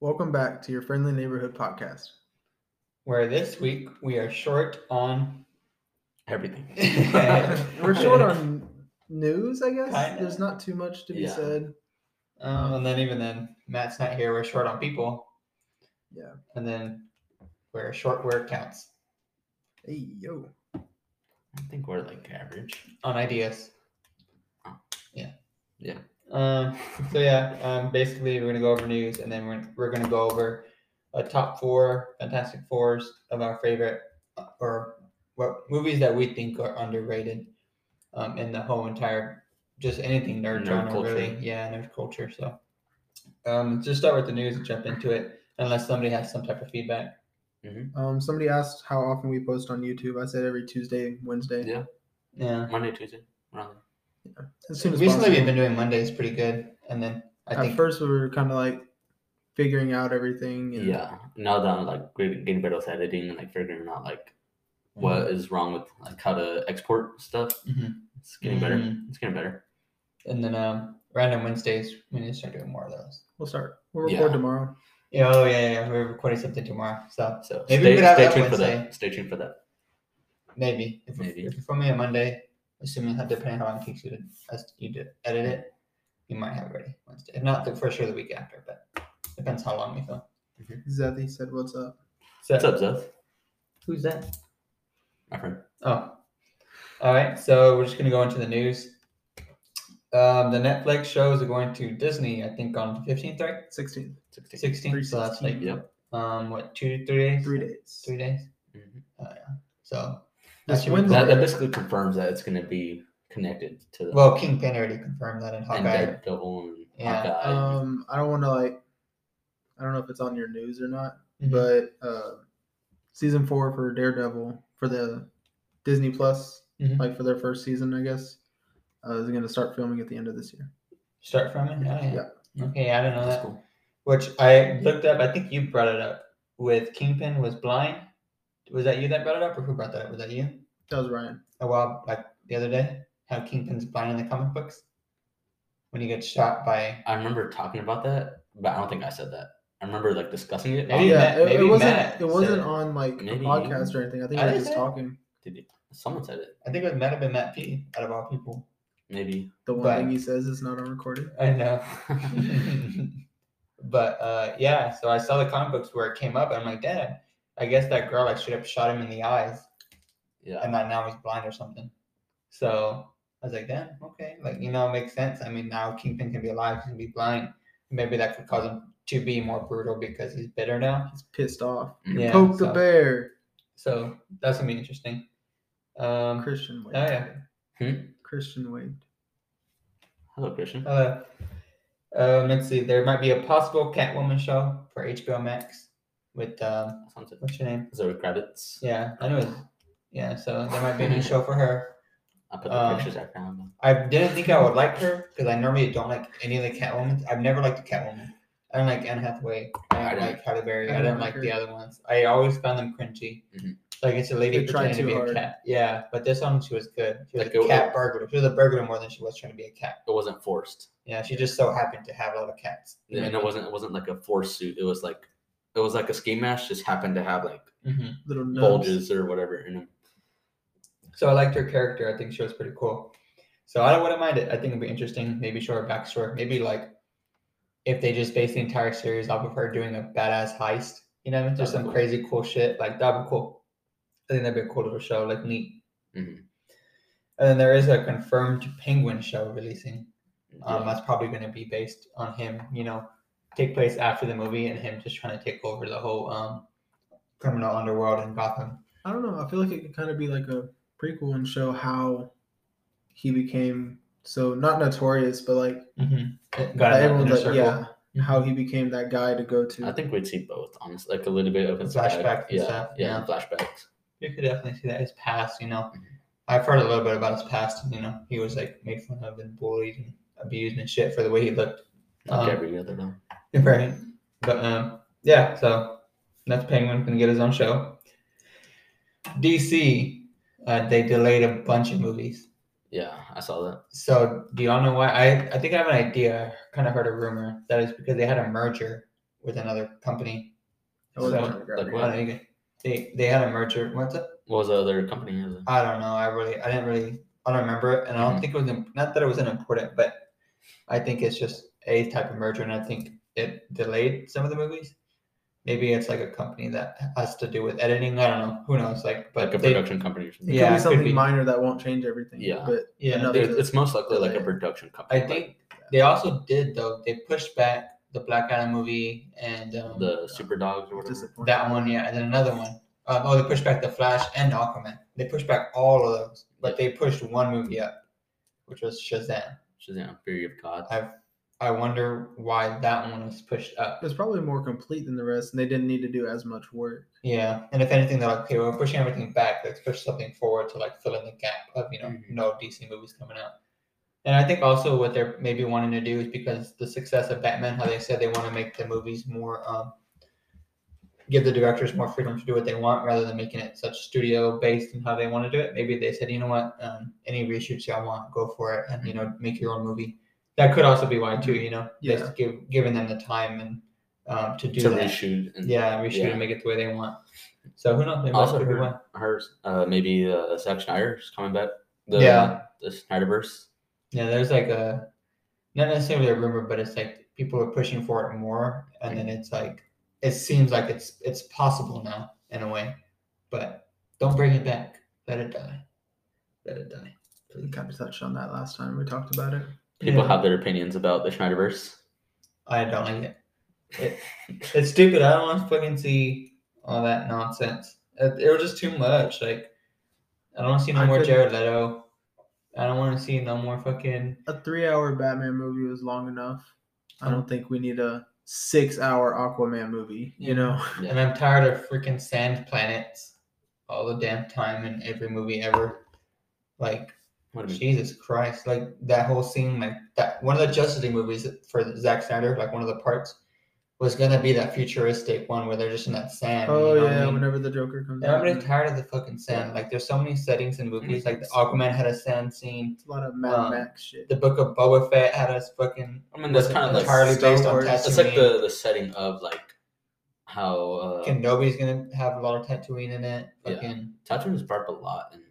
Welcome back to your friendly neighborhood podcast. Where this week we are short on Everything. We're short on news, I guess. Kinda. There's not too much to be Yeah. said. um, and then even then Matt's not here, we're short on people. Yeah. And then we're short where it counts. Hey yo. I think we're like average. On ideas. Yeah. Yeah. Um so yeah, um basically we're gonna go over news and then we're we're gonna go over a top four Fantastic Fours of our favorite uh, or what movies that we think are underrated um in the whole entire just anything nerd, Nerd genre culture. really. Yeah, nerd culture. So um just start with the news and jump into it unless somebody has some type of feedback. Um, somebody asked how often we post on YouTube. I said every Tuesday, Wednesday. Yeah. Yeah. Monday, Tuesday. Around As soon as Recently possible. we've been doing Mondays pretty good and then I At think first we were kind of like figuring out everything. and- Yeah. Now that I'm like getting getting better with editing and like figuring out like what Mm-hmm. is wrong with like how to export stuff. Mhm. It's getting better. Mhm. It's getting better. And then um, random Wednesdays, we need to start doing more of those. We'll start. We'll Yeah. record tomorrow. Yeah, oh yeah, yeah, yeah. We're recording something tomorrow, so So Maybe we stay, could have stay that tuned for Wednesday. that. Stay tuned for that. maybe if Maybe. if you film me on Monday, assuming how depending on how long it takes you to as you to edit it, you might have it ready Wednesday. If not, the, for sure the week after, but depends how long we film. Zethy said, "What's up?" So What's up, Zeth? who's that? My friend. Oh, all right. So we're just gonna go into the news. Um, the Netflix shows are going to Disney, I think, on the fifteenth, right? 16th. 16. Sixteenth. So that's like 316. Yep. um, what two, three days? Three days. Three days. Mhm. Oh yeah. So This that should be Wednesday. That, that basically confirms that it's going to be connected to the Well, Kingpin already confirmed that in and Hawkeye. Daredevil and Yeah, Hawkeye. Um, I don't want to like. I don't know if it's on your news or not, Mhm. but uh, season four for Daredevil for the Disney Plus, Mhm. like for their first season, I guess, uh, is going to start filming at the end of this year. Start filming? it. Oh, yeah. Okay, I don't know That's that. cool. Which I looked up. I think you brought it up. With Kingpin was blind. Was that you that brought it up, or who brought that up? Was that you? That was Ryan. A while like the other day. How Kingpin's blind in the comic books when he gets shot by. I remember talking about that, but I don't think I said that. I remember like discussing it. Maybe on- yeah, Matt- it, maybe it wasn't. Matt it wasn't on like a podcast or anything. I think I we were just talking. Did you- someone said it. I think it might have been Matt P. Out of all people. Maybe. The one But- thing he says is not on recording. I know. but uh, yeah, so I saw the comic books where it came up, and I'm like, Dad, I guess that girl like straight up shot him in the eyes, yeah. and that now he's blind or something. So I was like, damn, okay, like you know, it makes sense. I mean, now Kingpin can be alive, he can be blind. Maybe that could cause him to be more brutal because he's bitter now. He's pissed off. Yeah, Poke the so- bear. So that's gonna be interesting. Um, Christian waved. oh, yeah. Hmm? Christian waved. Hello, Christian. uh, um, let's see. There might be a possible Catwoman show for HBO Max with um, what's your name? Zoe Kravitz? Yeah, I know. It's, yeah, so there might be a new show for her. I put the Um, pictures out now. I didn't think I would like her because I normally don't like any of the Catwoman. I've never liked the Catwoman. I don't like Anne Hathaway. I I don't didn't- like Halle Berry. I I, didn't don't like like the other ones. I always found them cringy. Mhm. Like it's a lady They tried pretending to be hard. a cat. Yeah, but this one she was good. She was Like a it- cat burglar. She was a burglar more than she was trying to be a cat. It wasn't forced. Yeah, she just so happened to have a lot of cats. Yeah, and it wasn't. It wasn't like a forced suit. It was like, it was like a ski mask. Just happened to have like hmm Little nubs. bulges or whatever in them. So I liked her character. I think she was pretty cool. So I wouldn't mind it. I think it'd be interesting. Maybe show her backstory. Maybe like if they just base the entire series off of her doing a badass heist. You know, what just That'd some cool. crazy cool shit. Like that'd be cool. I think that'd be a cool little show. Like neat. Mhm. And then there is a confirmed Penguin show releasing. Um, That's probably going to be based on him. You know, take place after the movie and him just trying to take over the whole um, criminal underworld in Gotham. I don't know. I feel like it could kind of be like a prequel and show how he became so not notorious, but like Mm-hmm. Got everyone's like, circle. yeah, how he became that guy to go to. I think we'd see both, honestly, like a little bit of his Flashbacks back- and Yeah, stuff, yeah, yeah. flashbacks. You could definitely see that his past, you know. I've heard a little bit about his past, and you know, he was like made fun of and bullied and abused and shit for the way he looked. Like Um, every other though. Right. But um yeah, so that's Penguin gonna get his own show. DC, uh, they delayed a bunch of movies. Yeah, I saw that. So do y'all know why? I, I think I have an idea. Kind of heard a rumor that is because they had a merger with another company. I So, trying to grab like what? I don't know, you can- They they had a merger. What's it? What was the other company? It- I don't know. I really, I didn't really, I don't remember it, and I don't Mhm. think it was im- not that it wasn't important, but I think it's just a type of merger, and I think it delayed some of the movies. Maybe it's like a company that has to do with editing. I don't know. Who knows? Like, but like a they, production company or something. It Yeah, could it be could something be. minor that won't change everything. Yeah. But yeah, enough they- It- it's most likely like a delay. production I company. like think they also did though. They pushed back the Black Adam movie and um, the Super Dogs or whatever. that one, yeah, and then another one. Um, oh, they pushed back the Flash and Aquaman. They pushed back all of those, but they pushed one movie up, which was Shazam. Shazam, Fury of God. I I wonder why that one was pushed up. It's probably more complete than the rest, and they didn't need to do as much work. Yeah, and if anything, they're like, okay, we're pushing everything back. Let's push something forward to like fill in the gap of you know Mhm. no DC movies coming out. And I think also what they're maybe wanting to do is because the success of Batman, how they said they want to make the movies more, um, give the directors more freedom to do what they want rather than making it such studio based and how they want to do it. Maybe they said, you know what, um, any reshoots y'all want, go for it, and you know make your own movie. That could also be why too. You know, Yeah. just give giving them the time and um, to do to that. reshoot. And Yeah, reshoot Yeah. and make it the way they want. So who knows? Maybe I also that's a good heard, one. heard uh, maybe uh, Zack Snyder's coming back. The, Yeah. The Snyderverse. Yeah, there's like a not necessarily a rumor, but it's like people are pushing for it more, and then it's like it seems like it's it's possible now in a way, but don't bring it back. Let it die. Let it die. We kind of touched on that last time we talked about it. People Yeah. have their opinions about the Snyderverse. I don't like it. it. It's stupid. I don't want to fucking see all that nonsense. It, it was just too much. Like I don't want to see no I more couldn't- Jared Leto. I don't want to see no more fucking. A three-hour Batman movie was long enough. I hmm. don't think we need a six-hour Aquaman movie. You know, Yeah. And I'm tired of freaking sand planets all the damn time in every movie ever. Like What do mean? Jesus Christ! Like that whole scene, like that one of the Justice League movies for Zack Snyder, like one of the parts was gonna be that futuristic one where they're just in that sand. oh you know yeah, I mean? whenever the Joker comes And out, I'm just tired of the fucking sand. Like there's so many settings in movies. Like the. Aquaman had a sand scene. it's a lot of Mad um, Max shit. The Book of Boba Fett had a fucking I mean, that's kind of like entirely Star based on Wars. Tatooine. that's like the the setting of like how uh, Kenobi's gonna have a lot of Tatooine in it. Yeah. Fucking Tatooine is brought up a lot. In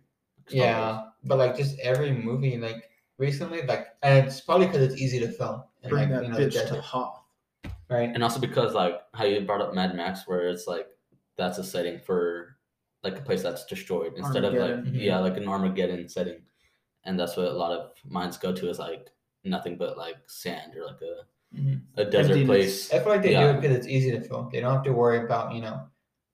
Yeah, Wars. But like just every movie, like recently, like and it's probably because it's easy to film and Bring like that you know the bitch to desert, Hoth. right? and also because like how you brought up Mad Max, where it's like that's a setting for like a place that's destroyed instead of like Armageddon. Mhm. yeah, like an Armageddon setting, and that's what a lot of minds go to is like nothing but like sand or like a Mhm. a desert Emptiness. place. I feel like they do it because it's easy to film. They don't have to worry about you know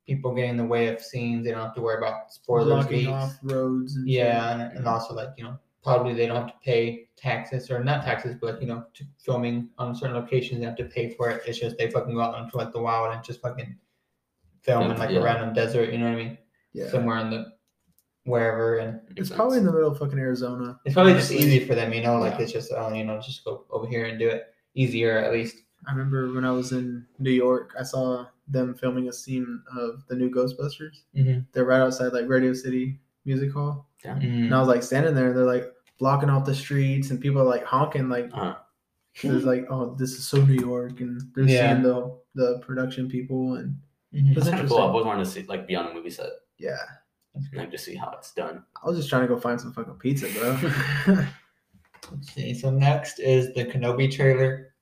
people getting in the way of scenes. They don't have to worry about spoilers, blocking leaks. off roads. And Yeah, and, and also like you know probably they don't have to pay taxes or not taxes, but you know to filming on certain locations they have to pay for it. It's just they fucking go out into like the wild and just fucking film in like Yeah. a random desert. You know what I mean? yeah. Somewhere in the wherever and It's Makes probably in the middle of fucking Arizona. It's probably just easy for them, you know. Like Yeah. it's just, oh, you know, just go over here and do it easier at least. I remember when I was in New York, I saw them filming a scene of the new Ghostbusters. Mm-hmm. They're right outside like Radio City Music Hall, Mm. and I was like standing there. And they're like blocking off the streets, and people are like honking. Like Uh-huh. there's like, oh, this is so New York, and they're Yeah. seeing the the production people, and Mhm. That's It's kind of cool. I've always wanted to see like be on a movie set yeah. and like, just see how it's done. I was just trying to go find some fucking pizza, bro. Let's see. So next is the Kenobi trailer.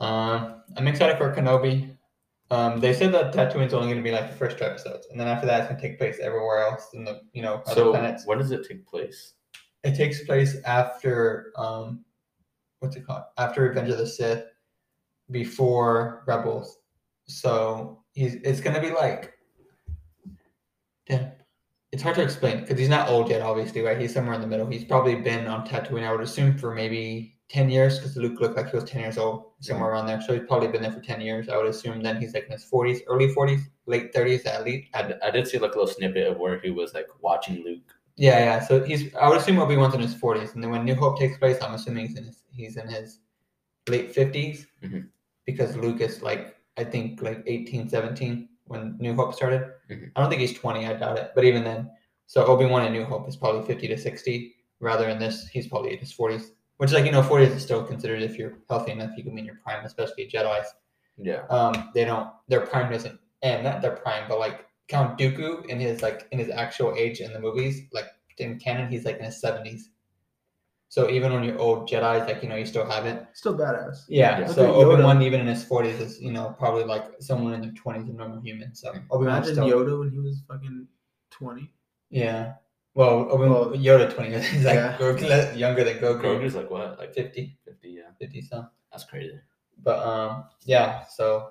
Um, I'm excited for Kenobi. Um, they said that Tatooine's only going to be like the first two episodes, and then after that, it's going to take place everywhere else in the you know other So planets. when does it take place? It takes place after um, what's it called? After Revenge of the Sith, before Rebels. So he's it's gonna be like, damn, it's hard to explain because he's not old yet, obviously, right? He's somewhere in the middle. He's probably been on Tatooine, I would assume, for maybe ten years because Luke looked like he was ten years old, somewhere around there. So he's probably been there for ten years. I would assume. Then he's like in his forties, early forties, late thirties at least. I did see like a little snippet of where he was like watching Luke. Yeah, yeah. So he's I would assume Obi Wan's in his forties, and then when New Hope takes place, I'm assuming he's in his he's in his late 50s Mhm. because Luke is like I think like 18, 17 when New Hope started. Mhm. I don't think he's twenty. I doubt it. But even then, so Obi Wan and New Hope is probably fifty to sixty. Rather in this, he's probably in his forties, which like you know, forties is still considered if you're healthy enough, you can be in your prime, especially Jedi's. Yeah. Um, they don't. Their prime doesn't, and not their prime, but like Count Dooku in his like in his actual age in the movies, like in canon, he's like in his seventies. So even when you're old Jedi's, like you know, you still have it. Still badass. Yeah. Yeah. So Look at Obi Wan, even in his forties, is you know probably like someone in their twenties, a normal human. So Obi Wan Imagine still. Yoda when he was fucking twenty. Yeah. Well, Obi- Well, Yoda twenty. He's like yeah. Grogu- younger than Goku. Grogu's like what? Like 50, 50, yeah. 50 some. That's crazy. But um, yeah. So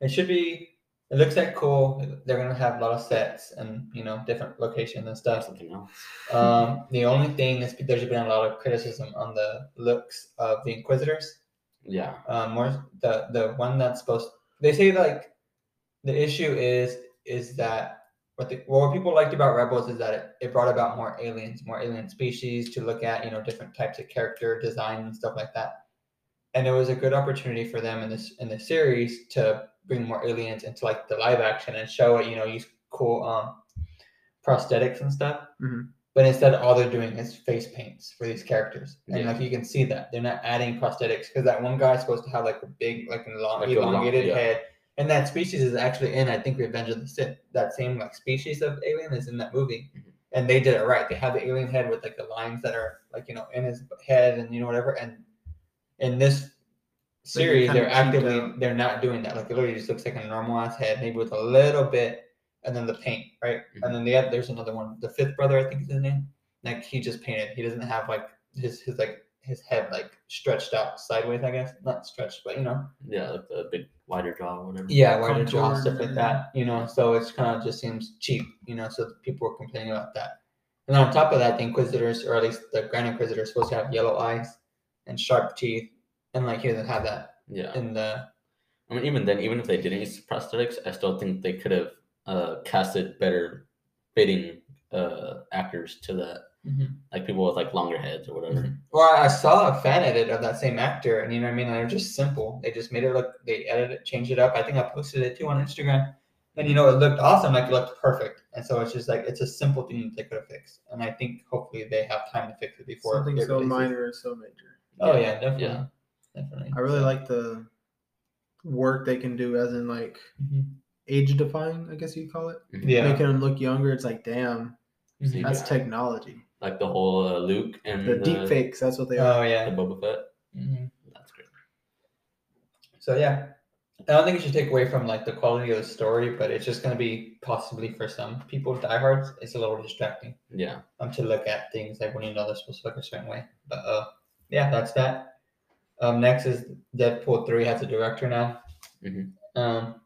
it should be. It looks like cool. They're gonna have a lot of sets and you know different locations and stuff. something else. Um, the only thing is there's been a lot of criticism on the looks of the Inquisitors. Yeah. Um, more the the one that's supposed. They say like the issue is is that what the what people liked about Rebels is that it, it brought about more aliens, more alien species to look at, you know, different types of character design and stuff like that. And it was a good opportunity for them in this in the series to bring more aliens into like the live action and show it, you know, use cool um prosthetics and stuff. Mhm. But instead, all they're doing is face paints for these characters, and Yeah. like you can see that they're not adding prosthetics because that one guy's supposed to have like a big, like an long, Like a long- elongated yeah. head, and that species is actually in I think Revenge of the Sith. That same like species of alien is in that movie, Mhm. and they did it right. They have the alien head with like the lines that are like you know in his head and you know whatever. And in this series, they're actively out. they're not doing that. Like it literally just looks like a normal ass head, maybe with a little bit, and then the paint, right? Mhm. And then the other, there's another one, the fifth brother, I think is his name. Like he just painted. He doesn't have like his his like his head like stretched out sideways. I guess not stretched, but you know, Yeah, like the big wider jaw or whatever. yeah, wider jaw stuff like that. You know, so it's kind of just seems cheap. You know, so people were complaining about that. And on top of that, the Inquisitors, or at least the Grand Inquisitor, is supposed to have yellow eyes and sharp teeth, and like he doesn't have that Yeah. in the I mean, even then, even if they didn't use prosthetics, I still think they could have uh, casted better fitting uh, actors to that. Like people with like longer heads or whatever. Mhm. Well, I saw a fan edit of that same actor, and you know what I mean. They're just simple. They just made it look. They edited it, changed it up. I think I posted it too on Instagram, and you know it looked awesome. Like it looked perfect. And so it's just like it's a simple thing that they could have fixed. And I think hopefully they have time to fix it before Something it so releases. minor is so major. Oh yeah, definitely, Yeah. definitely. I really like the work they can do, as in like Mhm. age defying, I guess you'd call it. Yeah, Making them look younger. It's like, damn, that's Yeah. technology. Like the whole uh, Luke and The deep fakes, that's what they are. oh yeah, the. Boba Fett. Mhm. That's great. So yeah, I don't think it should take away from like the quality of the story, but it's just gonna be possibly for some people diehards, it's a little distracting. Yeah. um, to look at things like when you know they're supposed to look a certain way. But uh, yeah, that's that. Um, next is Deadpool three has a director now. Mhm. Um,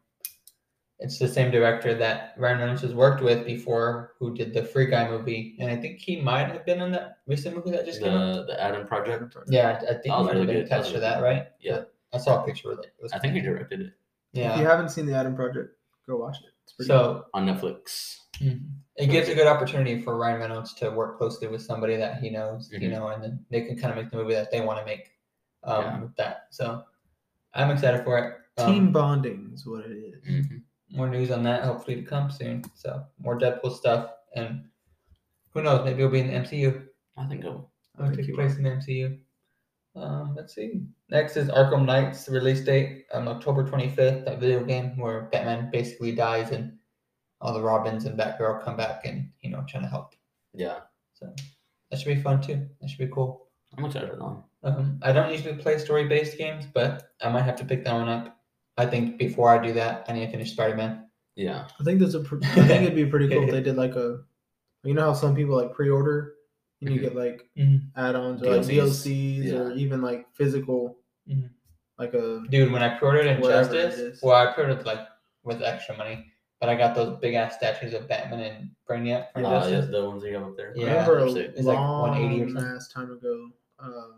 it's the same director that Ryan Reynolds has worked with before, who did the Free Guy movie, and I think he might have been in that recent movie that just came out. The the Adam Project. Yeah, I I think he was might really have been good. Attached to really that, good. right? Yeah. I saw a picture of it. it was I think he directed it Yeah. If you haven't seen the Adam Project, go watch it. It's pretty So on Netflix. Mhm. It gives a good opportunity for Ryan Reynolds to work closely with somebody that he knows, you Mhm. know, and then they can kind of make the movie that they want to make um, Yeah. with that. So I'm excited for it. Um, Team bonding is what it is. Mhm. More news on that, hopefully to come soon. So more Deadpool stuff, and who knows, maybe it'll be in the MCU. I think it'll. I It'll think take you place in the MCU. Um, let's see. Next is Arkham Knight's release date, um, October 25th. That video game where Batman basically dies and all the Robins and Batgirl come back and you know trying to help. Yeah. So that should be fun too. That should be cool. I'm excited for that one. Um, I don't usually play story-based games, but I might have to pick that one up. I think before I do that, I need to finish Spider-Man. Yeah. I Yeah. think there's a. pr- I think it'd be pretty cool if they did like a. You know how some people like pre-order and you Mhm. get like Mhm. add-ons or like DLCs. DLCs or even like physical, Mhm. like a. Dude, when I pre-ordered Whatever it Injustice, well, I pre-ordered like with extra money, but I got those big ass statues of Batman and Brainiac for Yeah. Uh, yeah, the ones you have up there. Yeah, I remember a they're. It's like 180 or something. ass time ago. Uh,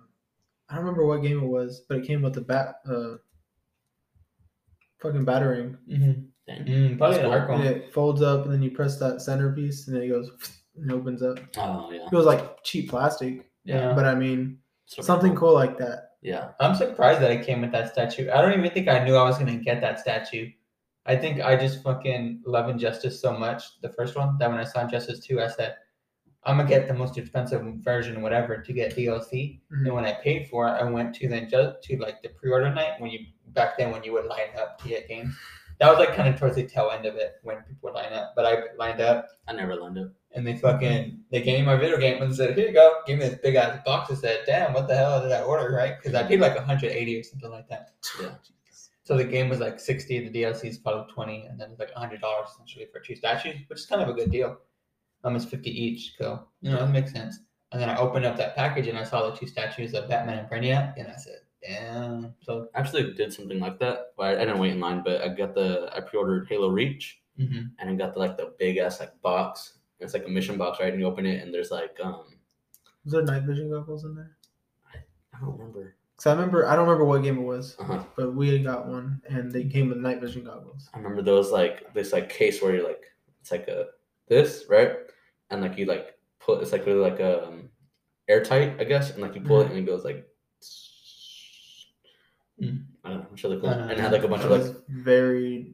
I don't remember what game it was, but it came with the bat, uh, fucking battering. Mm-hmm. Mm, probably an cool. Arkham. And it folds up, and then you press that centerpiece, and then it goes and opens up. Oh yeah. It was like cheap plastic, Yeah. but I mean Super something cool like that. Yeah. I'm surprised that it came with that statue. I don't even think I knew I was gonna get that statue. I think I just fucking love Injustice so much, the first one, that when I saw Injustice 2, I said, I'm gonna get the most expensive version, whatever, to get DLC. Mhm. And when I paid for it, I went to the Inju- to like the pre-order night when you back then when you would line up to get games. That was like kind of towards the tail end of it when people would line up. But I lined up I never lined up. and they fucking they gave me my video game and said, "Here you go." Give me this big ass box. I said, "Damn, what the hell did I order?" Right? Because I paid like 180 or something like that. Yeah. So the game was like 60. The DLC is probably 20, and then it's like 100 dollars essentially for two statues, which is kind of a good deal. Um, it's 50 each, so you know it makes sense. And then I opened up that package and I saw the two statues of Batman and Brainiac, and I said, "Damn!" So I actually did something like that, but I, I didn't wait in line. But I got the I pre-ordered Halo Reach, mhm. and I got the, like the big ass like box. It's like a mission box, right? And you open it, and there's like um Was there night vision goggles in there? I don't remember. Cause I remember I don't remember what game it was, Uh-huh. but we had got one and they came with night vision goggles. I remember those like this like case where you're like it's like a this right, and like you like pull it's like really like um airtight I guess, and like you pull it and it goes like. Mm. I don't know. It's really cool, I don't and it had like a bunch of like very.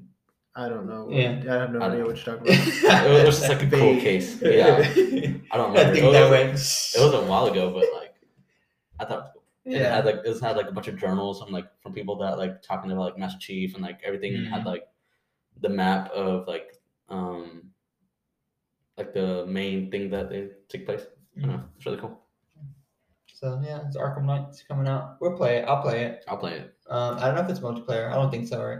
I don't know. Yeah. I have no I idea what you're talking about. it was just like a cool case. Yeah, I don't remember. I think it, that was, went. it was a while ago, but like I thought it was cool. And it Yeah. had like it had like a bunch of journals from like from people that like talking about like Master Chief and like everything and it had Mhm. like the map of like um like the main thing that they take place. I don't know. It's really cool. So yeah, it's Arkham Knight. It's coming out. We'll play it. I'll play it. I'll play it. Um, I don't know if it's multiplayer. I don't think so, right?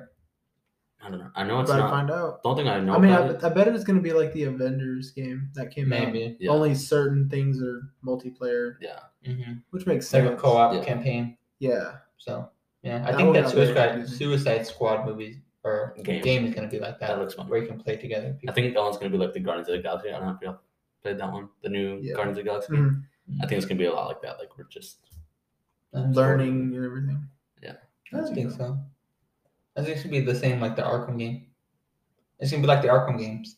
I don't know. I know it's About to not. find out. The only thing I know I mean, about I, it. I bet it's gonna be like the Avengers game that came out. Maybe. Yeah. Only certain things are multiplayer, Yeah. Mm-hmm. which makes It's like sense. a co-op Yeah. campaign. Yeah. So yeah, I That think one that got very Suicide confusing. Suicide Squad movie or Game. game, is gonna be like that. That looks fun. Where you can play together. I think that one's gonna be like the Guardians of the Galaxy. I don't know if y'all played that one. The new Yeah. Guardians of the Galaxy. Mhm. I think it's gonna be a lot like that. Like we're just Learning and everything. Yeah, I don't think so. I think it gonna be the same like the Arkham game. It's gonna be like the Arkham games.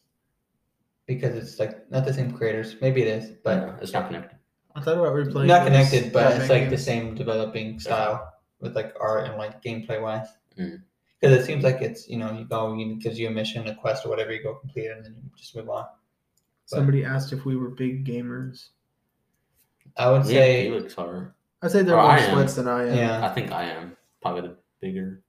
Because it's like not the same creators. Maybe it is, but it's not connected. I thought about replaying. not connected, but it's like the same developing style with like art and like gameplay wise. Mm. Because it seems like it's you know you go it gives you a mission, a quest, or whatever you go complete, it, and then you just move on. Somebody asked if we were big gamers. I would Me and say Felix are. I say they're Oh, more I am. sweats than I am. Yeah. I think I am probably the bigger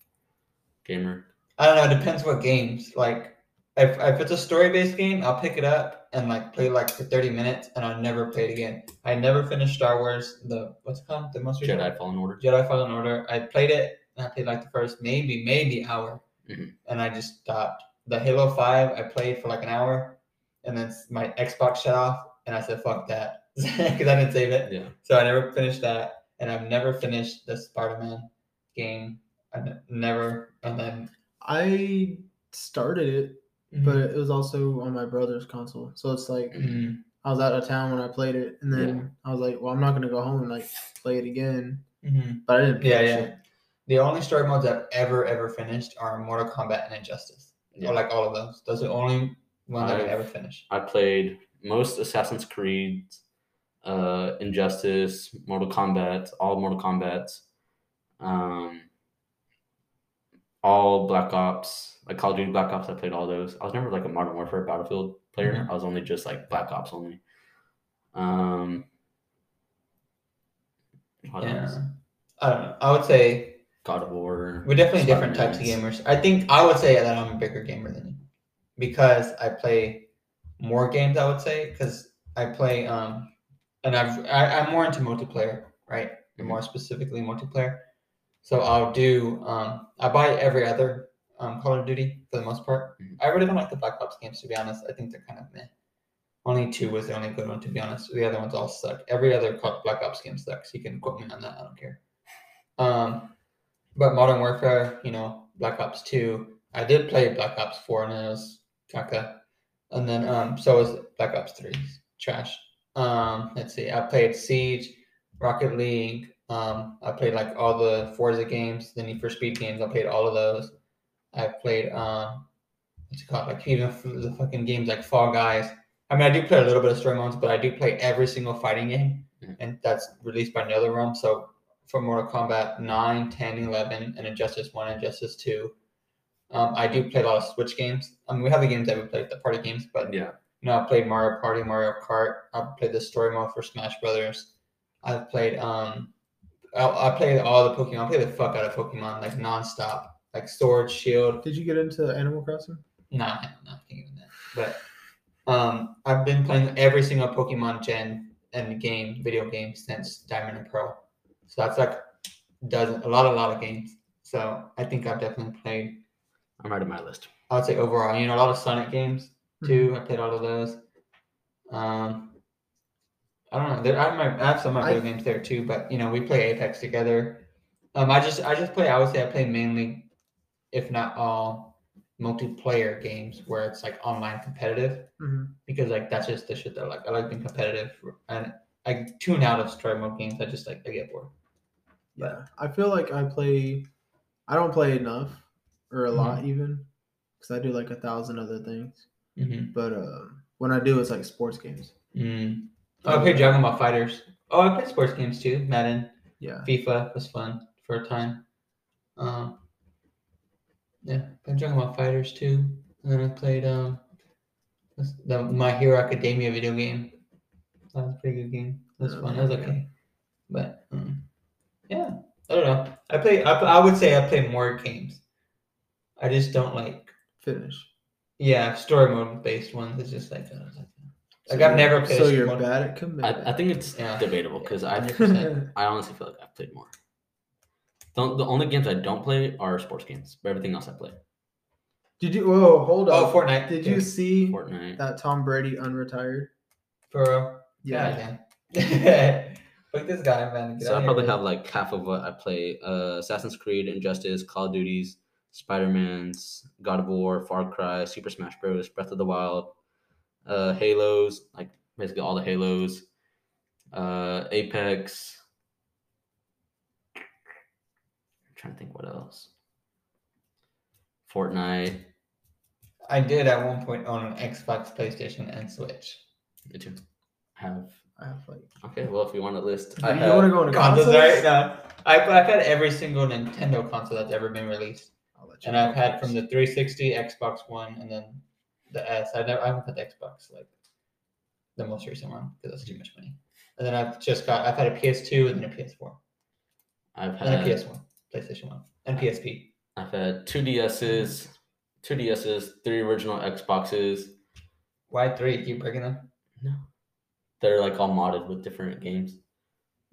gamer. I don't know. It depends what games. Like if if it's a story based game, I'll pick it up and like play like for thirty minutes, and I'll never play it again. I never finished Star Wars. The what's it called? The most recent Jedi Fallen Order. Jedi Fallen Order. I played it and I played like the first maybe maybe hour, Mhm. and I just stopped. The Halo Five I played for like an hour, and then s- my Xbox shut off, and I said fuck that because I didn't save it. Yeah. So I never finished that, and I've never finished the Spider Man game. I n- never, and then I started it, Mm-hmm. but it was also on my brother's console. So it's like Mhm. I was out of town when I played it, and then I was like, well, I'm not gonna go home and like play it again. Mhm. But I didn't. Yeah, yeah. it. The only story modes I've ever ever finished are Mortal Kombat and Injustice. Yeah. Or like all of those. Those are the only ones I've I've- ever finished. I played most Assassin's Creed, uh, Injustice, Mortal Kombat, all Mortal Kombat, um, all Black Ops, like Call of Duty Black Ops. I played all those. I was never like a Modern Warfare Battlefield player. Mhm. I was only just like Black Ops only. Um, Yeah. else? I don't know. I would say God of War. we're definitely different types of gamers. I think I would say that I'm a bigger gamer than you because I play more games. I would say because I play um, and I've I, I'm more into multiplayer, right? Mhm. More specifically multiplayer. So I'll do um, I buy every other um, Call of Duty for the most part. Mhm. I really don't like the Black Ops games to be honest. I think they're kind of meh. Only two was the only good one to be honest. The other ones all suck. Every other Black Ops game sucks. You can quote me on that. I don't care. Um, but Modern Warfare, you know, Black Ops Two. I did play Black Ops Four, and it was caca. And then um, so was Black Ops Three. Trash. Um, let's see. I played Siege, Rocket League. Um, I played like all the Forza games, the Need for Speed games. I played all of those. I played um, what's it called? Like even the fucking games like Fall Guys. I mean, I do play a little bit of story modes, but I do play every single fighting game, Mhm. and that's released by NetherRealm. So for Mortal Kombat 9, 10, 11, and Injustice 1 and Injustice 2. Um, I do play a lot of Switch games. I mean, we have the games that we play, the party games, but Yeah. You know, I played Mario Party, Mario Kart. I've played the story mode for Smash Brothers. I've played um, I, I play all the Pokemon. I play the fuck out of Pokemon like nonstop, like Sword, Shield. Did you get into Animal Crossing? Nah, not even that. But um, I've been playing every single Pokemon gen and game, video game since Diamond and Pearl. So that's like dozen, a lot, a lot of games. So I think I've definitely played. I'm right on my list. I would say overall, you know, a lot of Sonic games too. I played all of those. Um, I don't know. There, I might I have some my I- games there too, but you know, we play Apex together. Um, I just I just play. I would say I play mainly, if not all, multiplayer games where it's like online competitive hmm because like that's just the shit that I like. I like being competitive and I tune out of story mode games. I just like I get bored. Yeah, I feel like I play. I don't play enough, or a lot even, because I do like a thousand other things. Mm-hmm. But uh, when I do, it's like sports games. Mm. Oh, I played Dragon Ball Fighters. Oh, I played sports games too. Madden. Yeah, FIFA was fun for a time. Um, yeah, played Dragon Ball Fighters too, and then I played um, the My Hero Academia video game. That was a pretty good game. That was fun. That was Okay. okay, but um, yeah, I don't know. I play. I, I would say I play more games. I just don't like. finish. Yeah, story mode based ones. It's just like. Uh, like, So like I've never played. So you're mode. bad at commitment. I, I think it's Yeah. debatable because I I honestly feel like I've played more. The, the only games I don't play are sports games, but everything else I play. Did you? Whoa, hold on. Oh. Fortnite. Did yeah. you see Fortnite. that Tom Brady unretired? For real? Yeah. Yeah. Fuck this guy, man. Get So I probably here, have like half of what I play: uh, Assassin's Creed, Injustice, Call of Duties, Spider Man's, God of War, Far Cry, Super Smash Bros, Breath of the Wild, uh, Halos, like basically all the Halos, uh, Apex. I'm trying to think what else. Fortnite. I did at one point own an Xbox, PlayStation, and Switch. Me too. Have I have like. okay. Well, if you want to list, You, I want have. to go into Consoles, consoles? right? No. I've, I've had every single Nintendo console that's ever been released. I'll let you And I've had first. from the 360, Xbox One, and then the S. I never, I haven't had the Xbox like the most recent one because that's too much money. And then I've just got, I've had a PS2 and then a PS4, I've and a. PS1, PlayStation One, and PSP. I've had two DSs, two DSs, three original Xboxes. Why three? Keep breaking them. No, they're like all modded with different games.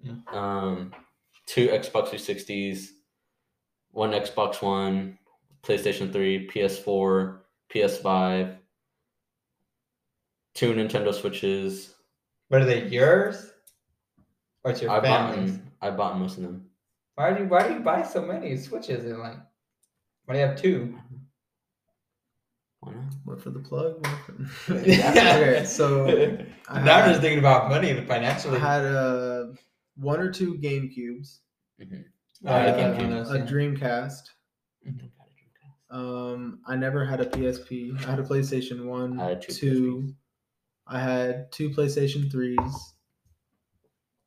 Yeah. Um, two Xbox 360s, one Xbox One, PlayStation 3, PS4, PS5, two Nintendo Switches. But are they yours? Or it's your I bought? I bought most of them. Why do you why do you buy so many switches and like why do you have two? Why not? One for the plug. One for... okay, so I now I'm just thinking about money I financially. I had uh, one or two Game Cubes, I had Uh, one of a yeah. Dreamcast. I think a Dreamcast. Um, I never had a PSP. I had a PlayStation One, I had two two. I had two PlayStation threes,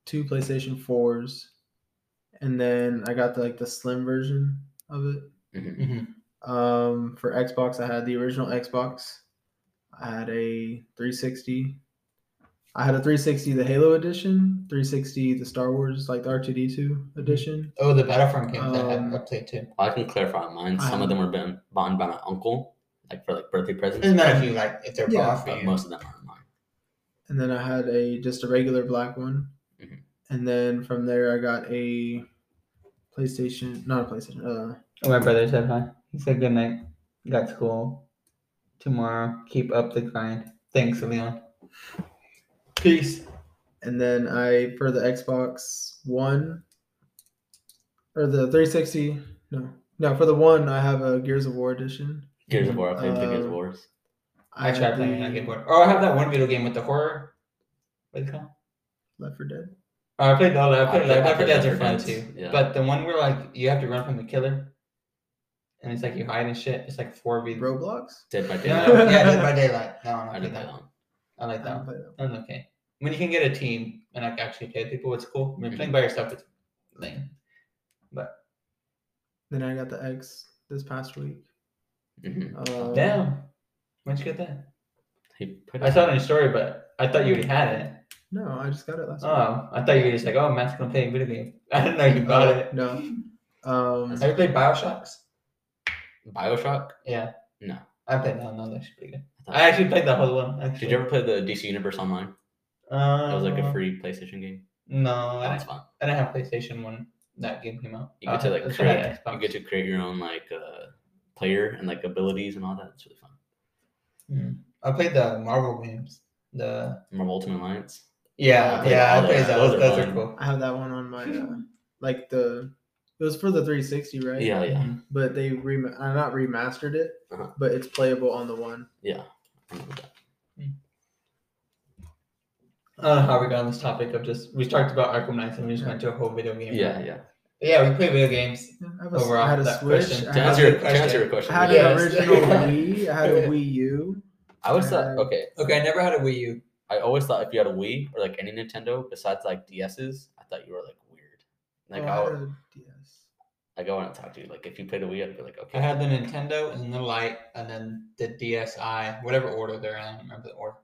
two PlayStation fours, and then I got the, like the slim version of it. Mhm. Mhm. Um, for Xbox, I had the original Xbox. I had a 360. I had a 360, the Halo edition. 360, the Star Wars, like the R2D2 edition. Oh, the Battlefront games I had Um, I played too. I can clarify on mine. I Some of them were been bought by my uncle, like for like birthday presents. Doesn't matter if you like if they're Yeah, bought for but you. most of them are mine. And then I had a just a regular black one. Mhm. And then from there, I got a PlayStation, not a PlayStation. Uh, Oh, my brother said hi. He said good night. Got school tomorrow. Keep up the grind. Thanks, Leon. Peace. and then I for the Xbox One or the 360. No, no, for the one, I have a Gears of War edition. Gears of War. I played the Gears of Uh, Wars. I, had tried playing the that game board. Oh, I have that one video game with the horror. What's it called? Left 4 Dead. Oh, I played all that. I played, I played- I Left 4 played Dead's are fun too. yeah. But the one where like you have to run from the killer, and it's like you hide and shit. It's like four v. Roblox. Dead by Daylight. yeah, Dead by Daylight. No, I I did like that that. one. I like that. haven't one. that. That's okay. When you can get a team and like actually play with people, it's cool. When you're playing by yourself, it's lame. But Then I got the X this past week. Mhm. Uh, damn, when'd you get that? He put I saw it in your story, but I thought you already had it. No, I just got it last week. Oh, I thought you were just like, oh, Matt's gonna play a video game. I didn't know you bought Oh, it. No. Um, Have you played Bioshocks? Bioshock. Yeah. No. I played that. No, that's pretty good. I I actually played the whole one. Actually. Did you ever play the DC Universe Online? Uh, That was like a free PlayStation game. No, That I, fun. I didn't have PlayStation when that game came out. You get Uh, to like that's when I create. You get to create your own like uh, player and like abilities and all that. It's really fun. Mm. I played the Marvel games. The Marvel Ultimate Alliance. yeah, I played yeah, I played those. those. Those are Those are cool. I have that one on my uh, like the. It was for the 360, right? Yeah, yeah, Mhm. But they rem- uh, not remastered it, Uh-huh. but it's playable on the one. yeah. I remember that. I don't know how we got on this topic of just we talked about Arkham Knights and we just went to a whole video game. Yeah, yeah. But yeah, we play video games. Yeah, I, have a, Overall, I had a that Switch. question. I To answer, your, question. to answer your I had yeah. an original Wii. I had a Wii U. I always thought Uh, okay. Okay, I never had a Wii U. I always thought if you had a Wii or like any Nintendo besides like DSs, I thought you were like weird. Like oh, I, I would- had a DS. like I want to talk to you. Like if you played a Wii, I'd be like, okay. I had the Nintendo and the Lite and then the DSi, whatever order they're in. I don't remember the order.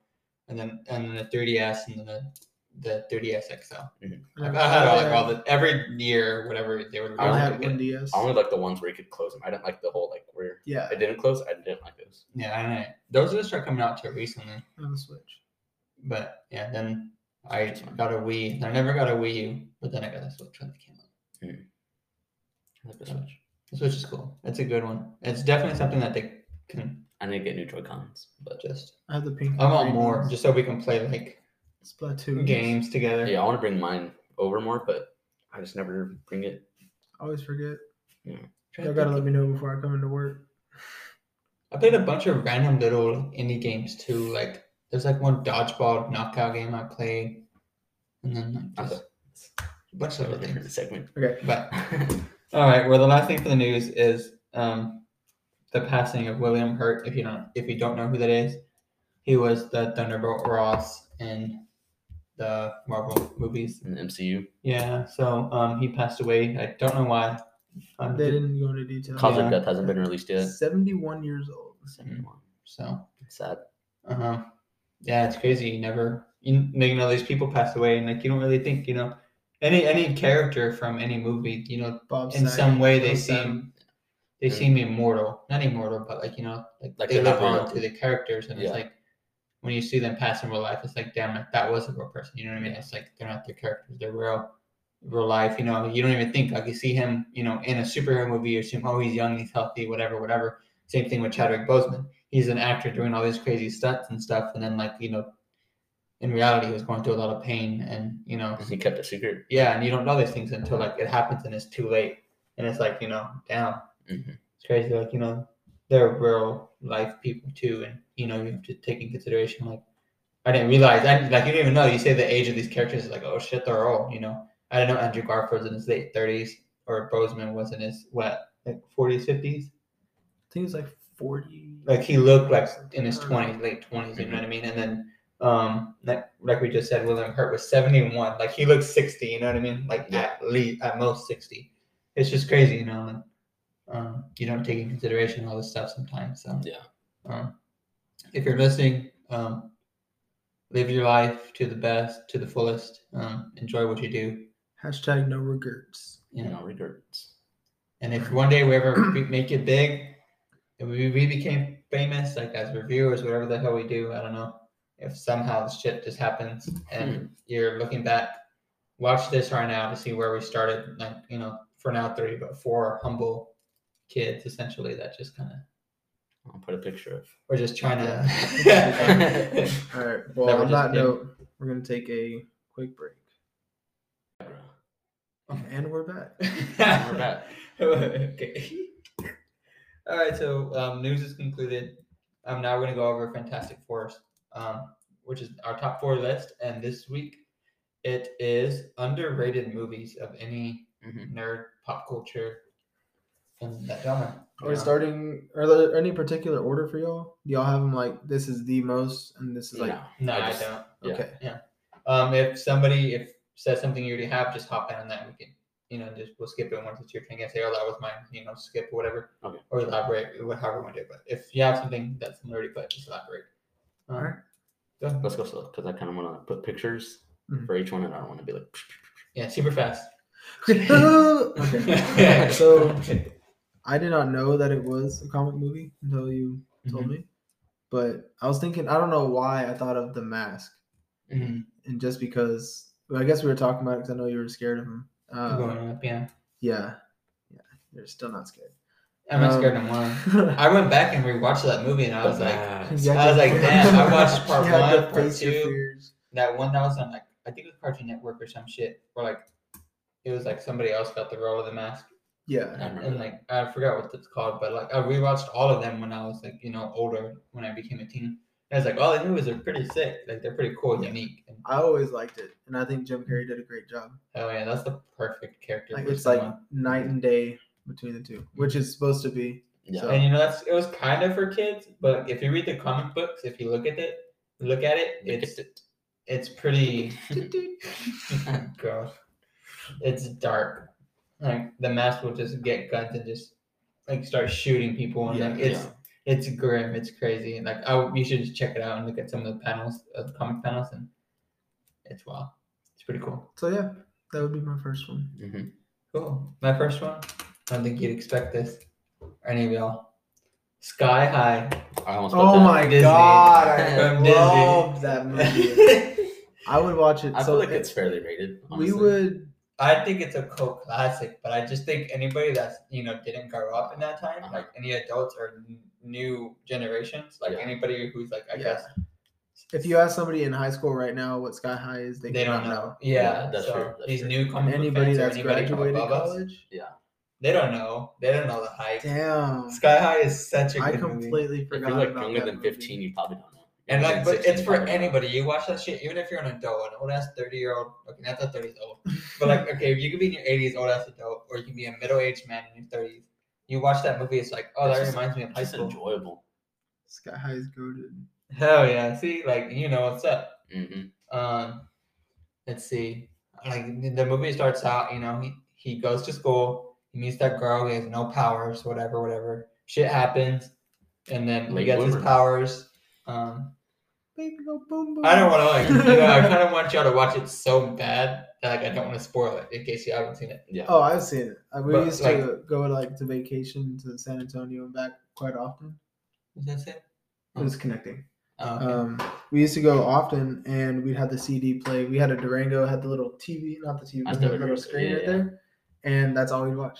And then and then the 3DS and then the the 3DS XL. And I've I had all, like all the every year, whatever they would. I only had one DS. I only like the ones where you could close them. I didn't like the whole like where Yeah, it didn't close. I didn't like those. Yeah, I know. Those just started coming out too recently. on the Switch. But yeah, then I got a Wii. I never got a Wii U, but then I got a Switch when it came out. I like the Switch. The Switch is cool. It's a good one. It's definitely something that they can I need to get new Joy Cons, but just. I had the pink. I want more, ones. just so we can play like Splatoon games together. yeah, I want to bring mine over more, but I just never bring it. I always forget. Trying Y'all gotta let me know before I come into work. I played a bunch of random little indie games too. Like there's like one dodgeball knockout game I played, and then like, just a bunch of a other different things. segment. Okay. But all right, well, the last thing for the news is um, the passing of William Hurt. If you don't, if you don't know who that is, he was the Thunderbolt Ross in the Marvel movies. In the MCU, Yeah, so um, he passed away. I don't know why. Um, They didn't go into detail. cause Yeah. of death hasn't been released yet. Seventy-one years old. Seventy-one. so Sad. Uh huh. Yeah, it's crazy. You never, you, you know, these people pass away, and like you don't really think, you know, any any character from any movie, you know, Bob. in Saget, some way they Bill seem Sam. They seem immortal, not immortal, but like you know, like, Like they live on to the characters, and Yeah. it's like when you see them pass in real life, it's like damn, like that was a real person. You know what I mean? It's like they're not their characters; they're real, real life. You know, you don't even think like you see him, you know, in a superhero movie, you assume oh he's young, he's healthy, whatever, whatever. Same thing with Chadwick Boseman. He's an actor doing all these crazy stunts and stuff, and then like you know, in reality, he was going through a lot of pain, and you know, He kept it secret. yeah, and you don't know these things until like it happens and it's too late, and it's like you know, damn, hmm it's crazy. Like you know, they're real life people too, and you know, you have to take in consideration like. I didn't realize. I like you didn't even know. You say the age of these characters is like, oh shit, they're old. You know, I didn't know Andrew Garfield's in his late thirties, or Boseman was in his what, like forties, fifties. I think it's like forty. Like he looked like in his twenties, late twenties. You know what I mean? And then, um, like, like we just said, William Hurt was seventy one. Like he looks sixty. You know what I mean? Like Yeah. at least at most sixty. It's just crazy, you know. And, um, you don't take in consideration all this stuff sometimes. So Yeah. um, if you're listening, um, live your life to the best, to the fullest. Um, enjoy what you do. Hashtag no regrets. You You know, know, regrets. and if one day we ever make it big, and we, we became famous, like as reviewers, whatever the hell we do, I don't know. If somehow this shit just happens and you're looking back, watch this right now to see where we started. Like, you know, for now three, but four humble kids essentially that just kind of, I'll put a picture of. we're just trying to. All right. Well, on that note, we're gonna take a quick break, and we're back. We're back. okay. All right, so um, news is concluded. Um, now we're gonna go over Fantastic Four, um, which is our top four list, and this week it is underrated movies of any Mhm. nerd pop culture in that genre. Are we Um, starting? Are there any particular order for y'all? Do y'all have them like this is the most, and this is like No. No, I, just- don't. Okay, yeah. okay? Um, if somebody if says something you already have, just hop in on that. We can, you know, just we'll skip it once it's your turn. and say, oh, that was mine. You know, skip or whatever. Okay. Or elaborate, wh- however you want to do. But if you have something that's already put, just elaborate. Um, Alright. Go ahead. Let's go slow because I kind of want to put pictures Mhm. for each one, and I don't want to be like. Yeah, super fast. okay. So I did not know that it was a comic movie until you told Mhm. me. But I was thinking, I don't know why I thought of the mask, Mhm. and just because well, I guess we were talking about it because I know you were scared of him. Uh, Growing up, yeah. yeah, yeah, you're still not scared. I'm not scared Um, no more. I went back and rewatched that movie, and I was like, You I was like, damn, I watched part had one, part two. that one that was on like I think it was Cartoon Network or some shit, or like it was like somebody else got the role of the mask, Yeah, I remember and like I forgot what it's called, but like I rewatched all of them when I was like you know older when I became a teen. And I was like, all the movies are pretty sick, like they're pretty cool, and Yeah. unique, and I always liked it, and I think Jim Carrey did a great job. oh yeah, that's the perfect character. Like for it's like night and day between the two, which is supposed to be. Yeah. So- and you know that's it was kind of for kids, but if you read the comic books, if you look at it, look at it, it's it's pretty gosh, it's dark. Like the mask will just get guns and just like start shooting people, and Yeah, like it's yeah. it's grim, it's crazy. Like I, you should just check it out and look at some of the panels, of the comic panels, and it's wow, it's pretty cool. So yeah, that would be my first one. Mhm. Cool. My first one. I don't think you'd expect this, or any of y'all. Sky High. I almost Oh my Disney. god, I From Disney. love that movie. I would watch it. I so feel like it- it's fairly rated. we would. I think it's a cult classic, but I just think anybody that's you know didn't grow up in that time, Uh-huh. like any adults or n- new generations, like Yeah. anybody who's like I Yeah. guess If you ask somebody in high school right now what Sky High is, they, they don't cannot know. Yeah, Yeah, that's so true, that's these true. new And comic anybody fans that's anybody from graduated above us, college, they don't know. They don't know the hype. damn, Sky High is such a I good movie. completely If forgot you're like about younger that than movie. 15, you probably don't know. And like, but it's for probably don't know. anybody. You watch that shit, even if you're an adult, an old ass thirty year old. Okay, not that thirty is old, but like, okay, if you could be in your eighties, old ass adult, or you can be a middle aged man in your thirties. You watch that movie, it's like, oh, It's that just- reminds me of high school. enjoyable. Sky High is goaded. Hell yeah! See, like you know what's up. hmm Um, let's see. Like the movie starts out, you know, he he goes to school, he meets that girl, he has no powers, whatever, whatever. Shit happens, and then he Late gets his powers. Um, Baby go boom boom. I don't want to like, you know, I kind of want y'all to watch it so bad that like I don't want to spoil it in case you haven't seen it. Yeah. Oh, I've seen it. Uh, We But, used like- to go like to vacation to San Antonio and back quite often. Is that it? It was connecting. Oh, okay. Um, we used to go often, and we'd have the CD play. We had a Durango, had the little TV, not the TV, but the little remember, screen yeah, right yeah. there, and that's all we'd watch.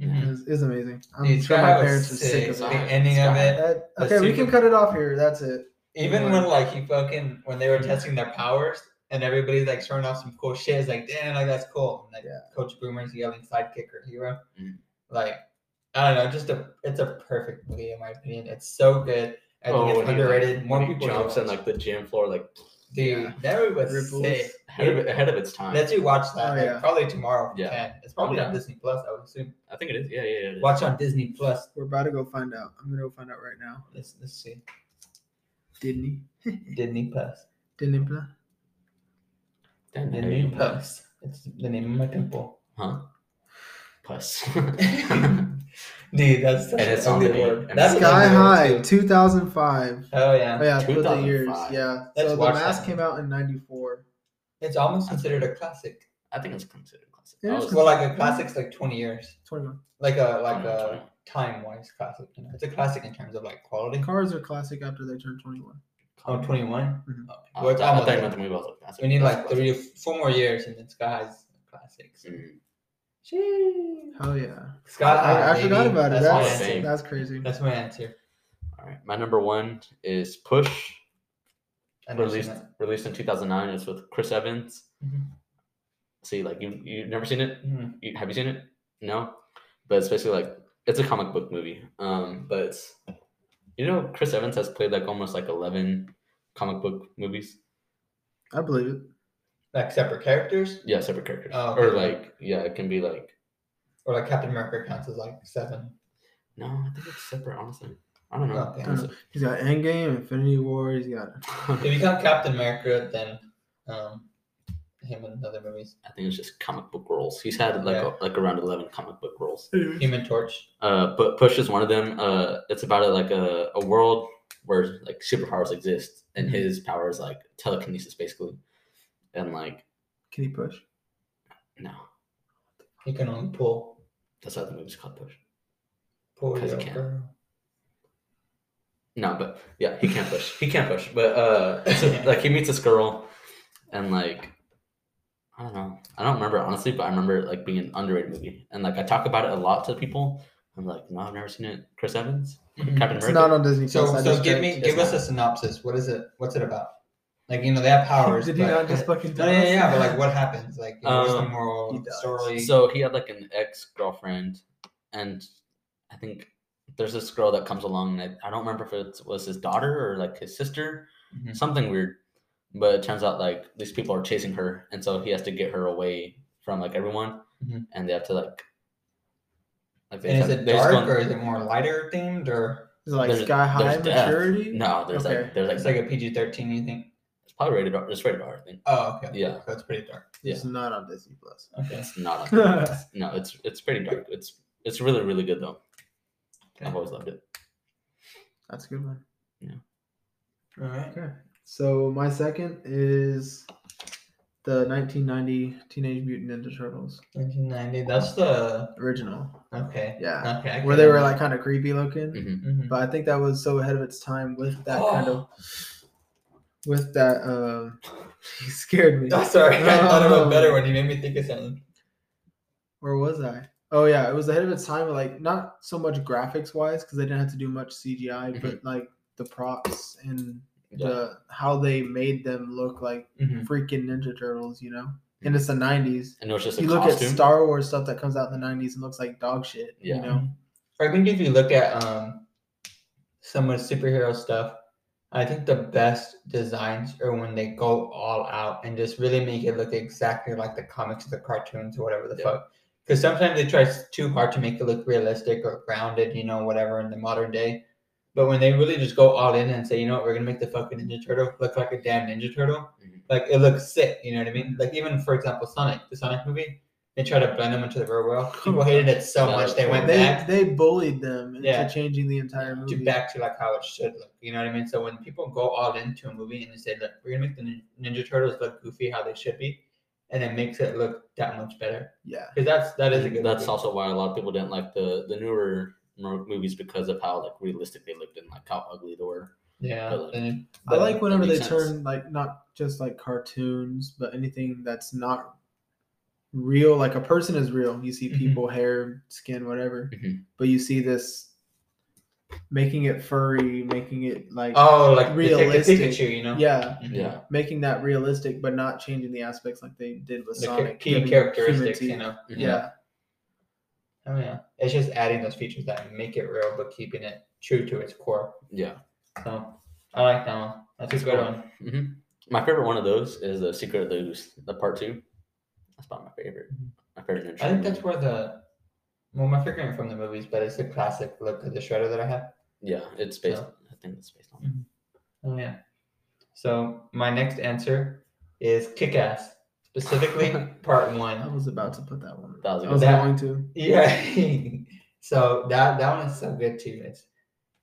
Mhm. It, was, it was amazing. I'm Dude, sure my parents are sick sick. of The it. ending of it. That- okay, we can cut it off here. That's it. Even when like he fucking when they were testing their powers and everybody's like showing off some cool shit, it's like damn, like that's cool. And like Yeah. Coach Boomer's yelling sidekick or hero. Mhm. Like I don't know, just a it's a perfect movie in my opinion. It's so good. I think Oh, it's when he, like, underrated. More when people should jumps in like the gym floor, like dude, Yeah. that movie was Ripples. sick. ahead of, ahead of its time. Let's you watch that. Oh, like, yeah. Probably tomorrow. if you Yeah. can. It's probably on Disney Plus. I would assume. I think it is. Yeah, yeah, yeah. it is. Watch on Disney Plus. We're about to go find out. I'm gonna go find out right now. Let's let's see. Disney. Disney Plus. Disney Plus. Then there Disney you go. Plus. It's the name of my temple. Huh? Puss. Dude, that's such And an it's on the- word. That's it's Sky High, 2005. Oh yeah. Oh, yeah, put the years. 2005. Yeah. Let's so the watch mask that. came out in 94. It's almost considered a classic. I think it's considered classic. It was- Well, like a classic's like twenty years. 21. Like a like a time wise classic. You know, it's a classic in terms of like quality. Cars are classic after they turn 21. Oh, 21? Mhm. Okay. I Well, it's thought- I almost thought you there. meant the movie was like classic. We need like three, to four more years, and then Sky's classics. Sheesh. Hell yeah. Sky I, I forgot about it. That's my That's, that's crazy. That's my answer. All right, my number one is Push, I released released in 2009. It's with Chris Evans. Mhm. See, like you you've never seen it? Mhm. You, have you seen it? No, but it's basically like it's a comic book movie. Um, but it's you know Chris Evans has played like almost like 11 comic book movies. I believe it. Like separate characters, Yeah, separate characters. Oh, Or like yeah, it can be like or like Captain America counts as like seven. no, I think it's separate. Honestly, I don't know. Okay. I don't know. He's got Endgame, Infinity War. He's got. If you count Captain America, then um, him in other movies. I think it's just comic book roles. He's had like Yeah. a, like around 11 comic book roles. Human Torch. Uh, but Push is one of them. Uh, it's about a, like a, a world where like superpowers exist, and Mhm. his power is like telekinesis, basically. and like Can he push? no, He can only pull. that's why the movie's called Push. Pull 'Cause he can't. girl. No, but yeah, he can't push. He can't push. But uh, so, like he meets this girl, and like I don't know. I don't remember honestly, but I remember it, like being an underrated movie, and like I talk about it a lot to people. I'm like, no, I've never seen it. Chris Evans, Mhm. Captain It's America. not on Disney. So, Plus, I so just give checked. me, It's give us not. a synopsis. What is it? What's it about? Like you know, they have powers. Did he but- not just fucking? No, tell yeah, us? yeah, but like, what happens? Like, you know, what's the Um, he moral dies. story? So he had like an ex girlfriend, and I think there's this girl that comes along. And I, I don't remember if it was his daughter or like his sister, Mhm. something weird. But it turns out like these people are chasing her, and so he has to get her away from like everyone, Mhm. and they have to like. like they and is it dark go- or is it more lighter themed or Is it like There's- sky high there's death. maturity? No, there's Okay. like there's like it's like a PG thirteen? You think? it's probably rated R. It's rated R, I think. Oh, okay. Yeah. so it's pretty dark. Yeah, It's not on Disney Plus. Okay. it's not. On no, it's it's pretty dark. It's it's really really good though. Okay. I've always loved it. That's a good one. Yeah. All right. Okay. So my second is the 1990 Teenage Mutant Ninja Turtles 1990. That's the original. okay. Yeah. Okay. Where they were like kind of creepy looking. hmm Mhm. But I think that was so ahead of its time with that kind of with that um he scared me. Oh, sorry. I thought of a Oh. better one. You made me think of something. Where was I? Oh yeah, it was ahead of its time. Like not so much graphics wise because they didn't have to do much CGI, but like the props and Yeah. the how they made them look like Mhm. freaking Ninja Turtles. You know, and it's the '90s. And it was just a You look costume. at Star Wars stuff that comes out in the '90s and looks like dog shit. Yeah. You know, I think if you look at um some of the superhero stuff, I think the best designs are when they go all out and just really make it look exactly like the comics or the cartoons or whatever the Yeah. fuck. Because sometimes they try too hard to make it look realistic or grounded, you know, whatever in the modern day. But when they really just go all in and say, you know what, we're gonna make the fucking Ninja Turtle look like a damn Ninja Turtle, Mhm. like it looks sick. You know what I mean? Like even for example, Sonic, the Sonic movie, they try to blend them into the real world. People hated it so Yeah, much they went they back they bullied them into Yeah. changing the entire to movie. back to like how it should look. You know what I mean? So when people go all into a movie and they say, "Look, we're gonna make the Ninja Turtles look goofy how they should be," and it makes it look that much better Yeah, because that's that is a good. That's movie. also why a lot of people didn't like the the newer mo- movies because of how like realistic they looked and like how ugly they were. yeah. but, like, and- I like whenever they sense. turn like not just like cartoons, but anything that's not real. Like a person is real. You see Mhm. people, hair, skin, whatever. Mhm. But you see this making it furry, making it like oh, like the the realistic. Pikachu, you know? yeah, Mhm. Yeah. making that realistic, but not changing the aspects like they did with The Sonic. key characteristics, human you teeth. know. Yeah, Oh yeah. It's just adding those features that make it real, but keeping it true to its core. Yeah. So I like that one. That's a That's good cool. one. hmm My favorite one of those is the Secret of the Ooze, the part two. That's probably my favorite. Mhm. My favorite. I think movie. that's where the well, my it from the movies, but it's the classic look of the shredder that I have. Yeah, it's based. So- I think it's based on. Oh yeah. So my next answer is Kick Ass, specifically part one. I was about to put that one. That was a I good was That- going to. Yeah. so that that one is so good too. It's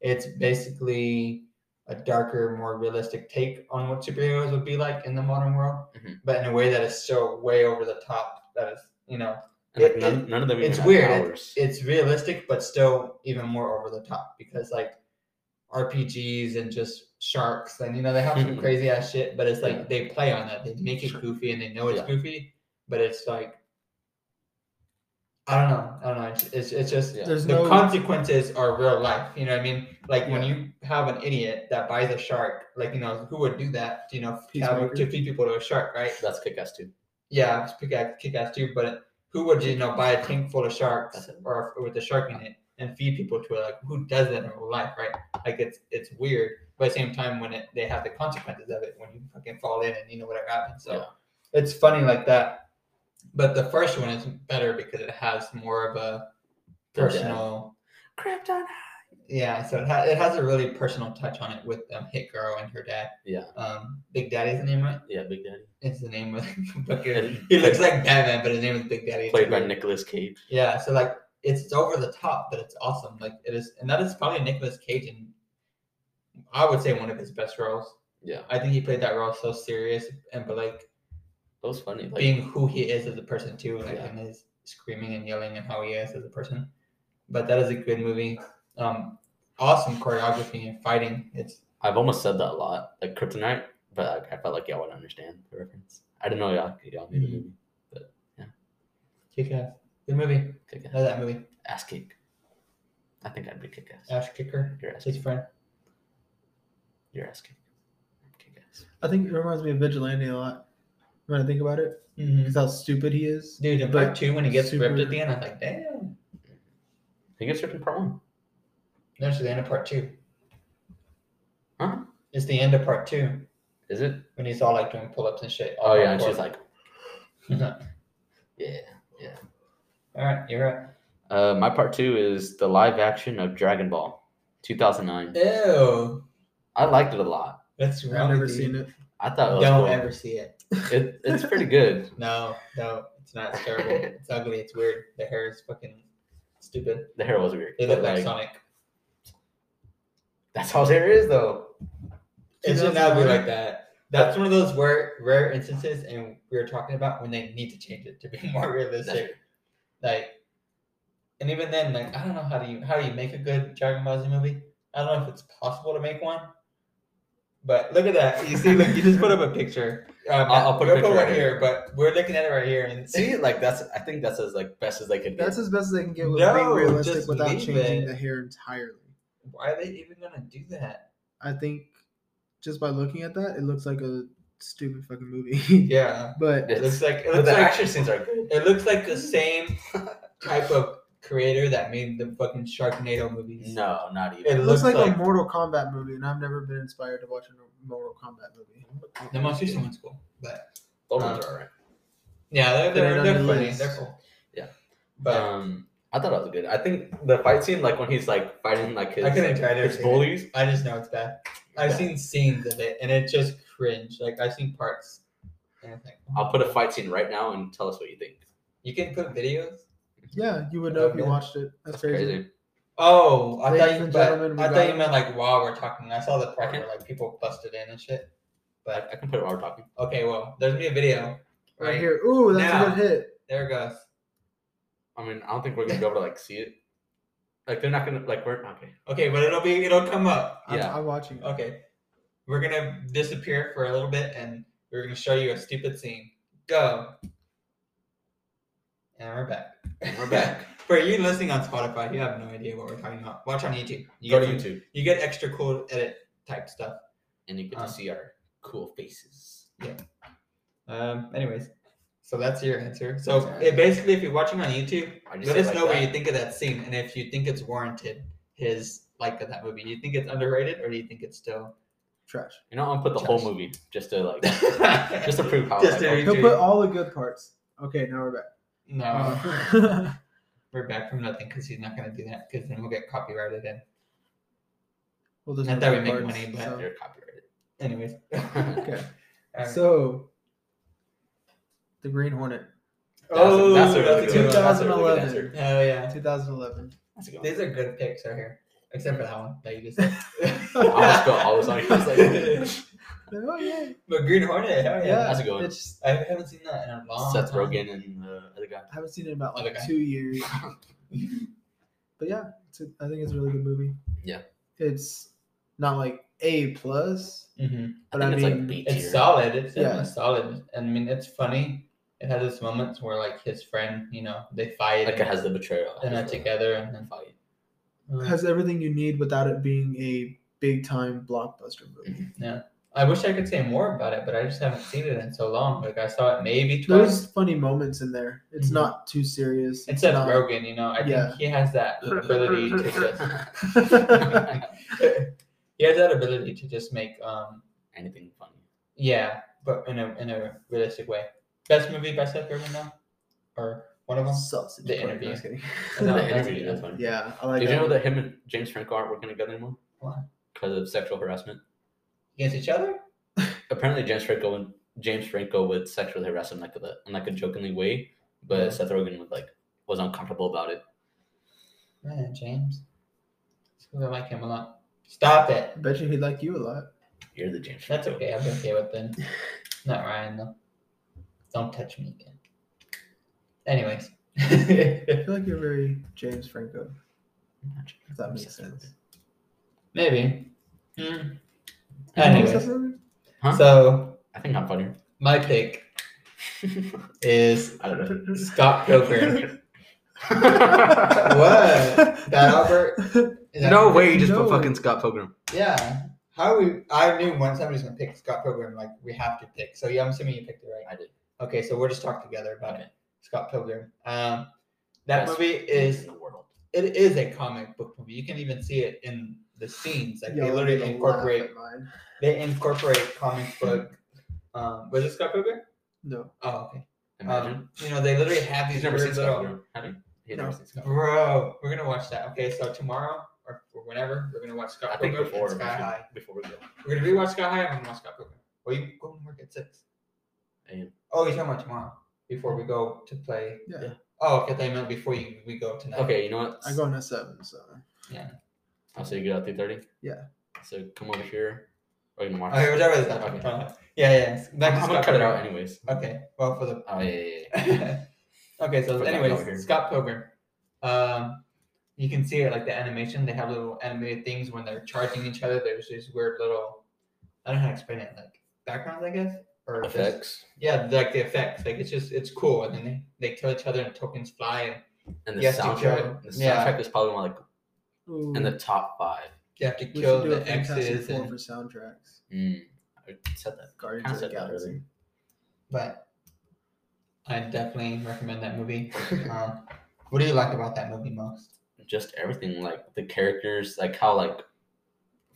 it's basically a darker, more realistic take on what superheroes would be like in the modern world, Mhm. but in a way that is so way over the top. That is, you know, And, like, none, it- none of them. it's weird. It- it's realistic, but still even more over the top because like RPGs and just sharks and you know they have some Mhm. crazy ass shit, but it's like Yeah. they play on that. They make it Sure. goofy and they know it's Yeah. goofy, but it's like I don't know. I don't know. It's it's, it's just Yeah. There's the no consequences are real life. You know what I mean? Like when you have an idiot that buys a shark, like you know who would do that? You know, have, to feed people to a shark, right? That's kick ass too. Yeah, it's kick ass, kick ass too. But who would you know buy a tank full of sharks That's it. or with a shark in it and feed people to it? Like who does that in real life, right? Like it's it's weird. But at the same time, when it they have the consequences of it, when you fucking fall in and you know whatever happens. So Yeah. it's funny like that. But the first one is better because it has more of a The dad. personal. Krypton. Yeah, so it, ha- it has a really personal touch on it with um, Hit Girl and her dad. Yeah. Um, Big Daddy's the name, right? Yeah, Big Daddy. It's the name of fucking. He looks like Batman, but his name is Big Daddy. It's Played by weird. Nicolas Cage. Yeah, so like it's, it's over the top, but it's awesome. Like it is, and that is probably Nicolas Cage, and I would say one of his best roles. Yeah. I think he played that role so serious, and but like That was funny. Like, being who he is as a person too, like Yeah. in his screaming and yelling and how he is as a person. But that is a good movie. Um, awesome choreography and fighting. It's I've almost said that a lot, like Kryptonite, but I, I felt like y'all would understand the reference. I didn't know y'all, y'all knew the Mhm. movie. But yeah. Kick ass. Good movie. Kick ass. Love that movie. Ass kick. I think I'd be kick ass. Ash Kicker. Your ass His friend. Your ass kick. Kick ass. I think it reminds me of Vigilante a lot when I think about it. Mm-hmm. Because how stupid he is. Dude, in part two, when he gets ripped at the end, I'm like, damn. He gets ripped in part one. There's the end of part two. Huh? It's the end of part two Is it? when he's all like doing pull ups and shit. Oh yeah, and she's like, yeah, yeah. All right, you're right. Uh, my part two is the live action of Dragon Ball, 2009. Ew. I liked it a lot. That's I've wrong. never with seen it. I thought it was Don't cool. ever see it. It, it's pretty good. No, no, it's not. It's terrible. it's ugly. It's weird. The hair is fucking stupid. The hair was weird. It looked like like, Sonic. that's how his hair is though. It should not be like that. That's one of those rare, rare instances, and we were talking about when they need to change it to be more realistic. Like, and even then, like, I don't know how do you how do you make a good Dragon Ball Z movie? I don't know if it's possible to make one. But look at that! You see, look, you just put up a picture. Um, I'll- I'll put a we'll picture one right here, but we're looking at it right here, and See, like that's I think that's as like best as they could. That's get. as best as they can get with No, being realistic without changing it. the hair entirely. why are they even gonna do that? I think just by looking at that, it looks like a stupid fucking movie. Yeah, but it looks like it looks the like action scenes are good. It looks like the same type of creator that made the fucking Sharknado movies. No, not even. It it looks looks like, like- a Mortal Kombat movie, and I've never been inspired to watch a Mortal Kombat movie. The most recent one's cool, but Those Uh, ones are alright. yeah, they're They're they're, they're funny. They're cool. Yeah. but um, I thought it was good. I think the fight scene, like when he's like fighting like his, I couldn't try to his see it. bullies. I just know it's bad. I've Yeah. seen scenes of it, and it just cringe. Like I've seen parts, and I think I'll put a fight scene right now and tell us what you think. you can put videos. Yeah, you would know if you watched it. That's, That's crazy. crazy. Oh, I Ladies thought you, but I thought you meant like while we're talking. I saw the part where like people busted in and shit. But I can put it while we're talking. okay, well, there's me a video Right here. Ooh, that's Now. a good hit. There it goes. I mean, I don't think we're gonna be able to like see it. Like they're not gonna like we're okay. Okay, but it'll be it'll come up. I'm, Yeah. I'm watching it. Okay. We're gonna disappear for a little bit and we're gonna show you a stupid scene. Go. And we're back. And we're back. for you listening on Spotify, you have no idea what we're talking about. Watch on YouTube. You Go to get YouTube You get extra cool edit type stuff. and you get Uh. to see our cool faces. Yeah. Um. Anyways, so that's your answer. So That's it basically, if you're watching on YouTube, I just let say us like know what that. you think of that scene, and if you think it's warranted, his like of that movie. Do you think it's underrated, or do you think it's still? Trash. You know, I'm gonna put the whole movie just to like just to prove how. Just like, to- okay. He'll put all the good parts. Okay, now we're back. No. Uh, We're back from nothing because he's not going to do that because then we'll get copyrighted. And well, there's Not that we make parts, money, but- so- You're copyrighted. anyways, Okay. Alright. So, the Green Hornet, oh, that's a really that's good a good one. That's a really good 2011. answer. Yeah, 2011. That's a good these are good picks right here, except for that one that you just said. I almost spelled all this on. I was like, Oh yeah, but Green Hornet, hell yeah. yeah. That's a good one. It's I haven't seen that in a long Seth time. Rogen and the other guy. I haven't seen it in about like two years, but yeah, it's a, I think it's a really good movie. Yeah. It's not like A plus, hmm but I I, think it's mean, like It's solid. It's Yeah. definitely solid. And I mean, it's funny. It has its moments where like his friend, you know, they fight Like it has the betrayal. and they're together and then fight. uh, has everything you need without it being a big time blockbuster movie. I wish I could say more about it, but I just haven't seen it in so long. Like I saw it maybe twice. There's funny moments in there. It's Mhm. not too serious. It's Seth not, Rogen, you know, I Yeah. think he has that ability to just he has that ability to just make um Anything funny. yeah, but in a in a realistic way. Best movie by Seth Rogen now? Or one of them? Sausage The party, interview. No, the interview, that's funny. yeah, I like Did that you know that him and James Franco aren't working together anymore? Why? Because of sexual harassment. Against each other? Apparently, James Franco and James Franco would sexually harass him like a, in like a jokingly way, but Yeah. Seth Rogen would like was uncomfortable about it. Man, James. I like him a lot. Stop it. I bet you he'd like you a lot. You're the James. That's Franco. okay. I'm okay with it. Not Ryan though. Don't touch me again. Anyways. I feel like you're very James Franco. If that makes sense. Maybe. Hmm. What's that Anyways. Huh? so I think I'm funnier. my pick is I don't know. Scott Pilgrim. what? That Albert? That- No way, you just No. put fucking Scott Pilgrim. Yeah. How we? I knew when somebody's gonna pick Scott Pilgrim, like we have to pick. So yeah, I'm assuming you picked it right. I did. Okay, so we'll just talk together about Okay. it. Scott Pilgrim. Um, that Best movie is in the world. it is a comic book movie. You can even see it in the scenes. Like Y'all they literally gonna incorporate mine. they incorporate comic book. Um, was it Scott Pilgrim? No. Oh, okay. Imagine. Um, you know, they literally have these He's never seen Scott little. Pilgrim. Have you? He's No. never seen Scott Bro, we're gonna watch that. Okay, so tomorrow or or whenever we're gonna watch Scott I think Pilgrim before and Sky High. before we go. We're gonna rewatch Sky High and I'm gonna watch Scott Pilgrim. Well, you go to work at six. AM. Oh, you're talking about tomorrow before we go to play. Yeah. Yeah. Oh, okay. They meant before you we go tonight. Okay, you know what? I go in at seven, so I'll say you get out three thirty. Yeah. So come over here. Or you can watch. Okay, whichever is that. Okay. Uh, yeah, yeah. I'm, I'm gonna cut it out anyways. Okay. Well, for the Oh yeah, yeah, yeah. okay, so anyways. Scott Pilgrim. Um, you can see it like the animation. They have little animated things when they're charging each other. There's these weird little, I don't know how to explain it, like backgrounds, I guess, or just- Effects yeah, like the effects. Like it's just it's cool, and then they, they kill each other and tokens fly, and and the Yes, soundtrack. The Yeah. soundtrack is probably one like Ooh, in the top five. you have to we kill should do a the Fantastic X's. Four And, for soundtracks. Mm, I said that. Guardians Kinda of the said that Galaxy. earlier. but I definitely recommend that movie. um, what do you like about that movie most? Just everything, like the characters, like how like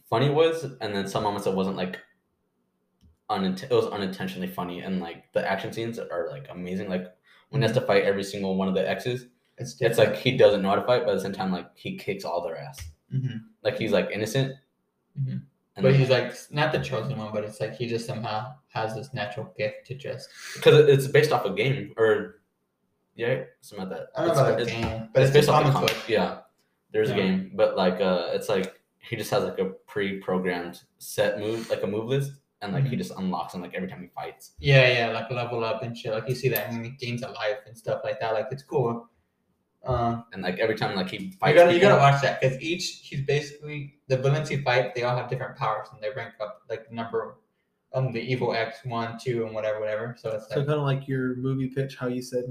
funny it was, and then some moments it wasn't like uninten- it was unintentionally funny, and like the action scenes are like amazing. Like when he has to fight every single one of the X's, It's it's like he doesn't know how to fight, but at the same time, like he kicks all their ass. hmm Like he's like innocent, Mhm. and But he's like not the chosen one, but it's like he just somehow has this natural gift to just. because it's based off a game or yeah, something like that. I don't know It's- about a it's- game, but it's based off the comic book. Yeah, there's Yeah. a game, but like uh, it's like he just has like a pre-programmed set move, like a move list, and like Mm-hmm. he just unlocks them like every time he fights. Yeah, yeah, like level up and shit. Like you see that and he gains a life and stuff like that. Like it's cool. Um, And like every time like he you fights, gotta you gotta watch that because each he's basically the villains he fight. They all have different powers and they rank up like number, um, the evil X one, two, and whatever, whatever. So it's So kind of like your movie pitch, how you said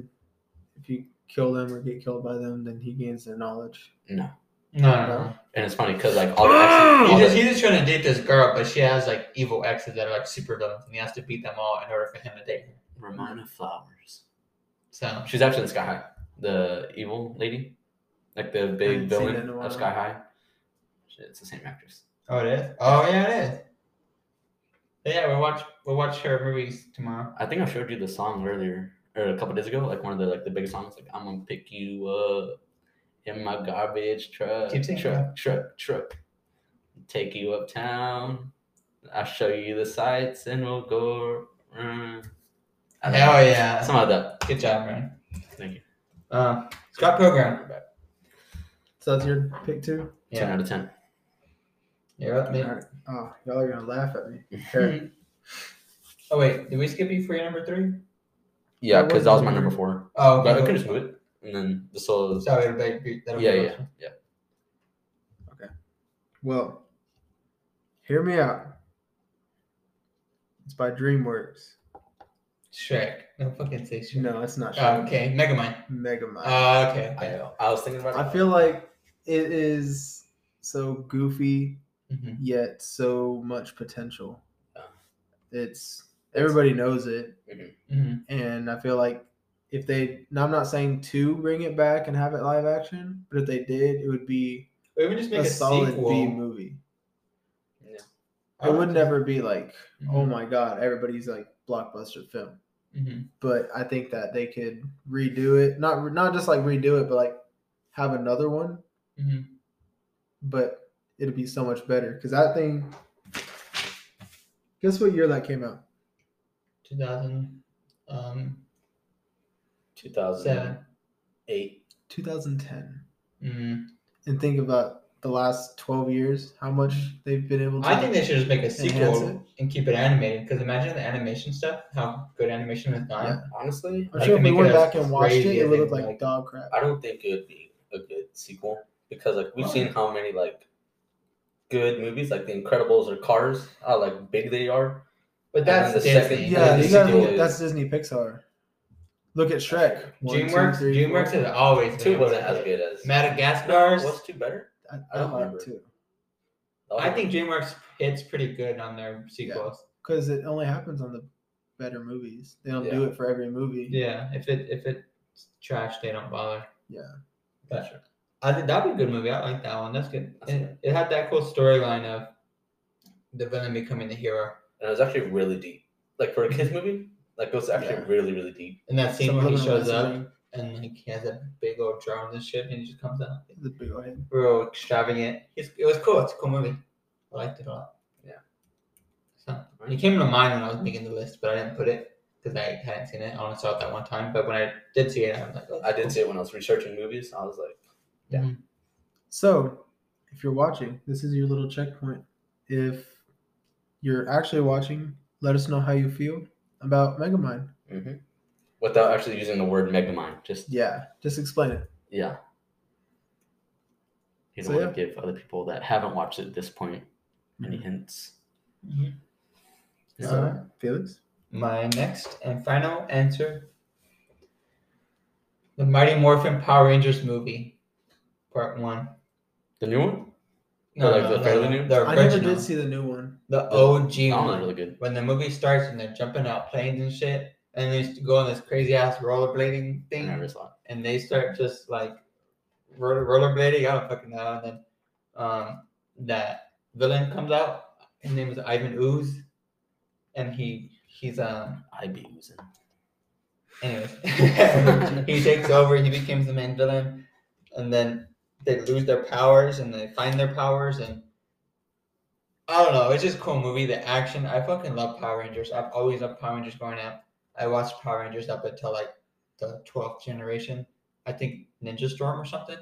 if you kill them or get killed by them, then he gains their knowledge. no, no, no, no. and it's funny because like all the X's, He all just the- he's just trying to date this girl, but she has like evil exes that are like super villains, and he has to beat them all in order for him to date her. Ramona Flowers. So She's actually in Sky High, the evil lady, like the big haven't seen it villain in a while. of Sky High. Shit, It's the same actress. oh, it is. Oh yeah, it is. But yeah, we'll watch we'll watch her movies tomorrow. I think I showed you the song earlier or a couple days ago, like one of the like the biggest songs. Like I'm gonna pick you up in my garbage truck, Keep singing, truck, truck, truck. Take you uptown. I'll show you the sights, and we'll go. mm. I Hell know. yeah! Some like that. Good job, man. Thank you. Uh, Scott Pilgrim. So that's your pick too. Ten Yeah, out of ten. you're up, man. Alright. Oh, y'all are gonna laugh at me. Okay. Oh wait, did we skip you for your number three? Yeah, That because that was my wasn't number weird. four. Oh, But I okay. could just move it, and then the solo. So it'll be that'll be Yeah, your yeah, last one. yeah. Well, hear me out. It's by DreamWorks. Shrek. No fucking say Shrek. No, it's not. Oh, Shrek. okay, Megamind. Megamind. Oh, okay. I know. I was thinking about. I feel like it is so goofy Mhm. yet so much potential. Yeah. It's everybody knows it, Mhm. and I feel like if they, now I'm not saying to bring it back and have it live action, but if they did, it would be Or even just make a a, solid sequel. B movie. Yeah. I It would would never be like, oh Mhm. my god, everybody's like blockbuster film. Mhm. But I think that they could redo it, not not just like redo it, but like have another one. Mhm. But it'd be so much better because that thing. Guess what year that came out? Two thousand. Um, two thousand eight. Two thousand ten. Mm. And think about the last twelve years, how much they've been able to. I think they should just make a sequel it. And keep it animated. Because imagine the animation stuff, how good animation has gone. Yeah. Honestly, I'm I sure if we went back and watched it, it as would look like like. dog crap. I don't think it would be a good sequel because like we've Why? seen how many like good movies like The Incredibles or Cars, how like big they are. But that's the Disney. second- Yeah, the you gotta look, that's Disney Pixar. Look at Shrek. One, two, DreamWorks, three, DreamWorks four. has always Two been wasn't as good as Madagascar's. Was two better? I, I I don't like remember. two I think DreamWorks hits pretty good on their sequels. because it only happens on the better movies. They don't do Yeah. it for every movie. Yeah, if it if it's trash, they don't bother. Yeah. But I think that'd be a good movie. I like that one. That's good. That's It, it had that cool storyline of the villain becoming the hero. and it was actually really deep. Like for a kids movie, like it was actually Yeah. really really deep. And that scene where he Subliminal shows up messaging. And like he has a big old drone and shit, and he just comes out. The big old head. Real extravagant. It's, it was cool. It's a cool movie. I liked it a lot. Yeah. So it came to mind when I was making the list, but I didn't put it because I hadn't seen it. I only saw it that one time. But when I did see it, I was like, oh, I did see it when I was researching movies. I was like, Yeah. So, if you're watching, this is your little checkpoint. If you're actually watching, let us know how you feel about Megamind. hmm without actually using the word Megamind, just Yeah, just explain it. yeah. You don't So, want to give other people that haven't watched it at this point any hints. Mhm. Yeah. All right, Felix. My next and final answer The Mighty Morphin Power Rangers movie, part one. The new one? No, like no, the no, fairly no, new? The I never did see the new one. the OG That one was one. really good. When the movie starts and they're jumping out planes and shit, and they go on this crazy ass rollerblading I thing, never saw it. and they start just like roller rollerblading. I don't fucking know. And then um, that villain comes out. His name is Ivan Ooze, and he he's um I be using. anyways he takes over. He becomes the main villain, and then they lose their powers and they find their powers and. I don't know. It's just a cool movie. The action. I fucking love Power Rangers. I've always loved Power Rangers growing up. I watched Power Rangers up until like the 12th generation. I think Ninja Storm or something,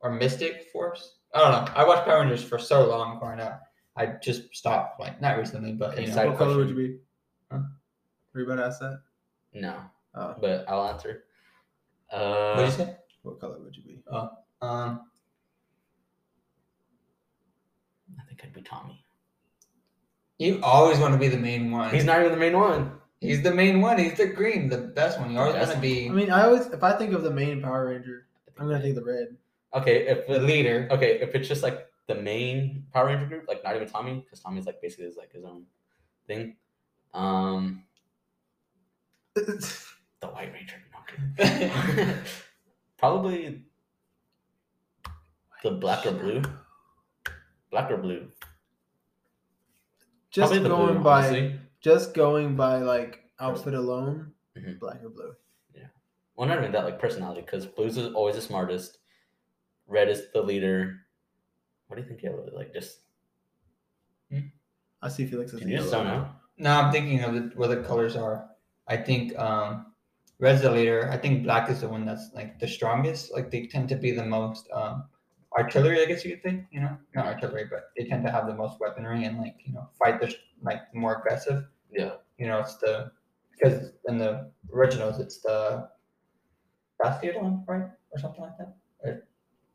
or Mystic Force. I don't know. I watched Power Rangers for so long growing up. I just stopped, like not recently, but you know. Side what color would you be? Huh? Were you about to ask that? No, Oh, but I'll answer. What Uh, did you say? what color would you be? Um, I think I'd be Tommy. you always want to be the main one. He's not even the main one. He's the main one. He's the green, the best one. You always Best want to one. be I mean, I always if I think of the main Power Ranger, I'm gonna think the red. Okay, if the leader. okay, if it's just like the main Power Ranger group, like not even Tommy, because Tommy's like basically is like his own thing. Um, the White Ranger. No, I'm kidding. Probably the black or blue. Black or blue. just Probably the going blue, by honestly. Just going by like outfit alone, Mhm. black or blue. Yeah. Well, not even that, like personality, because blue's is always the smartest. Red is the leader. What do you think yellow is? Like just I see Felix as did you just don't know? No, I'm thinking of the, where the colors are. I think um, red's the leader. I think black is the one that's like the strongest. Like they tend to be the most um, artillery, I guess you could think. You know, not artillery, but they tend to have the most weaponry and like you know fight the like more aggressive. Yeah. You know, it's the because in the originals it's the Mastodon, right, or something like that.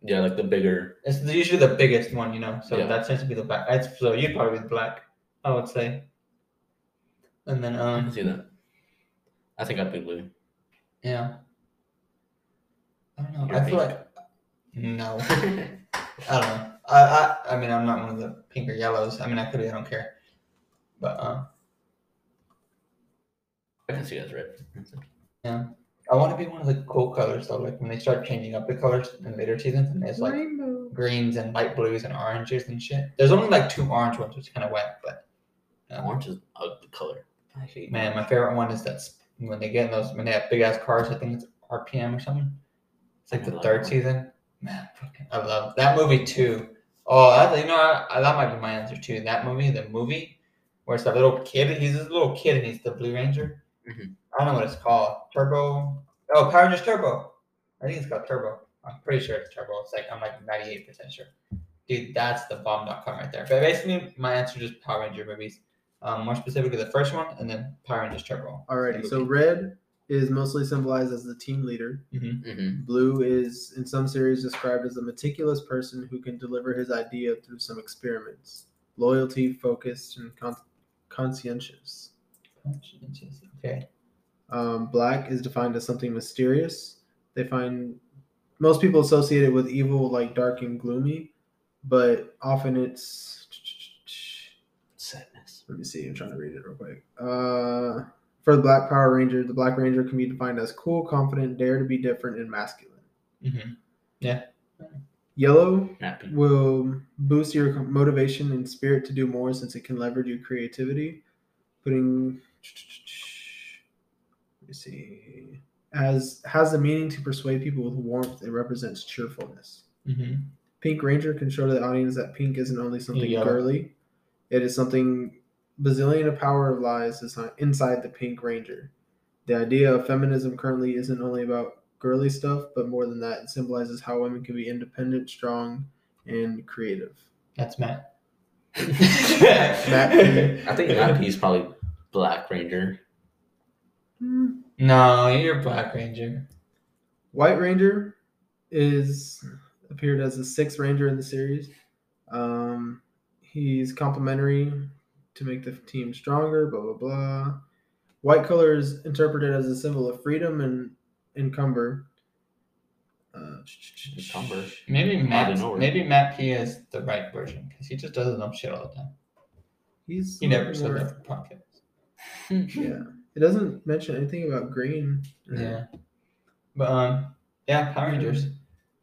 Yeah, like the bigger. It's usually the biggest one, you know. So Yeah. that tends to be the black. It's, so you'd probably be the black, I would say. And then I um see that. I think I'd be blue. yeah. I don't know. You're I feel pink. like no. I don't know. I, I I mean I'm not one of the pink or yellows. I mean I could be, I don't care. But um I can see it as red. yeah. I want to be one of the cool colors though, like when they start changing up the colors in later seasons and there's like Rainbow. greens and light blues and oranges and shit. There's only like two orange ones, which is kind of wet, but um, Orange is a ugly color. I hate Man, my favorite one is that's when they get in those when they have big ass cars. I think it's RPM or something. It's like the love third that one. season. Man, fucking, I love that movie too. Oh, that, you know, I, I- that might be my answer too. That movie, the movie, where it's that little kid. He's this little kid and he's the Blue Ranger. Mhm. I don't know what it's called. Turbo. Oh, Power Rangers Turbo. I think it's called Turbo. I'm pretty sure it's Turbo. It's like I'm like 98 percent sure. dude, that's the bomb.com right there. But basically, my answer is just Power Ranger movies. Um, more specifically, the first one, and then Power Rangers Turbo. Alrighty, so red is mostly symbolized as the team leader. hmm Blue is in some series described as a meticulous person who can deliver his idea through some experiments. Loyalty, focused, and con- conscientious. Okay. Um, black is defined as something mysterious. They find most people associate it with evil, like dark and gloomy, but often it's. Sadness. Let me see. I'm trying to read it real quick. Uh, for the Black Power Ranger, the Black Ranger can be defined as cool, confident, dare to be different, and masculine. Mm-hmm. Yellow Happy. will boost your motivation and spirit to do more since it can leverage your creativity. Putting let me see as has the meaning to persuade people with warmth. It represents cheerfulness. Mm-hmm. Pink Ranger can show to the audience that pink isn't only something Yeah. girly; it is something bazillion of power of lies is inside the Pink Ranger. The idea of feminism currently isn't only about girly stuff, but more than that, it symbolizes how women can be independent, strong, and creative. That's Matt. Matt, I think Matt P is probably Black Ranger. No, you're Black Ranger. White Ranger is appeared as the sixth Ranger in the series. Um, he's complementary to make the team stronger. Blah blah blah. White color is interpreted as a symbol of freedom and encumber. Uh, Encumber. Maybe Matt. Maybe Matt P is the right version because he just does dumb shit all the time. He's He never more- said that for podcasts. Yeah, it doesn't mention anything about green. Yeah. But um, yeah, Power Rangers,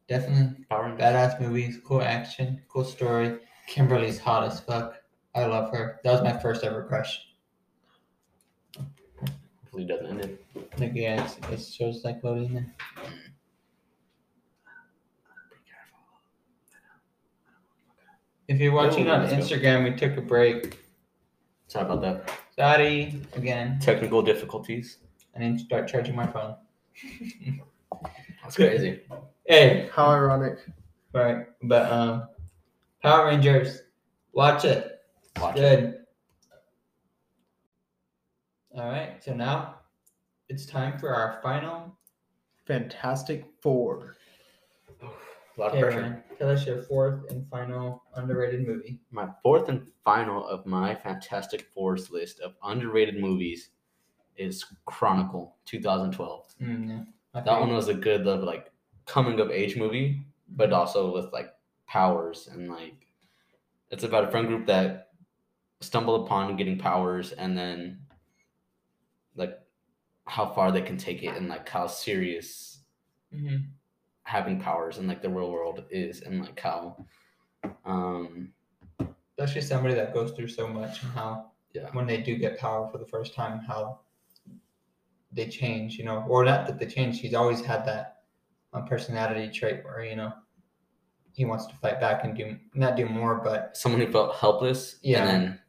definitely Power Rangers. badass movies, cool action, cool story. Kimberly's hot as fuck. I love her. That was my first ever crush. Hopefully it doesn't end it. Like yeah, it's, it shows like loading there. If you're watching Oh, on let's go. Instagram, we took a break. Sorry about that. Sorry again. Technical difficulties. I need to start charging my phone. That's crazy. Hey, How ironic. right, but um, Power Rangers, watch it. Watch it. Good. All right, so now it's time for our final. Fantastic Four. A lot of pressure. Ryan, tell us your fourth and final underrated movie. My fourth and final of my Fantastic Fours list of underrated movies is Chronicle 2012. Mm, yeah, That one was a good like coming of age movie, but also with like powers and like it's about a friend group that stumble upon getting powers and then like how far they can take it and like how serious Mhm. having powers in like the real world is and like how um especially somebody that goes through so much and how Yeah. when they do get power for the first time how they change you know or not that they change he's always had that um, personality trait where you know he wants to fight back and do not do more but someone who felt helpless Yeah. and then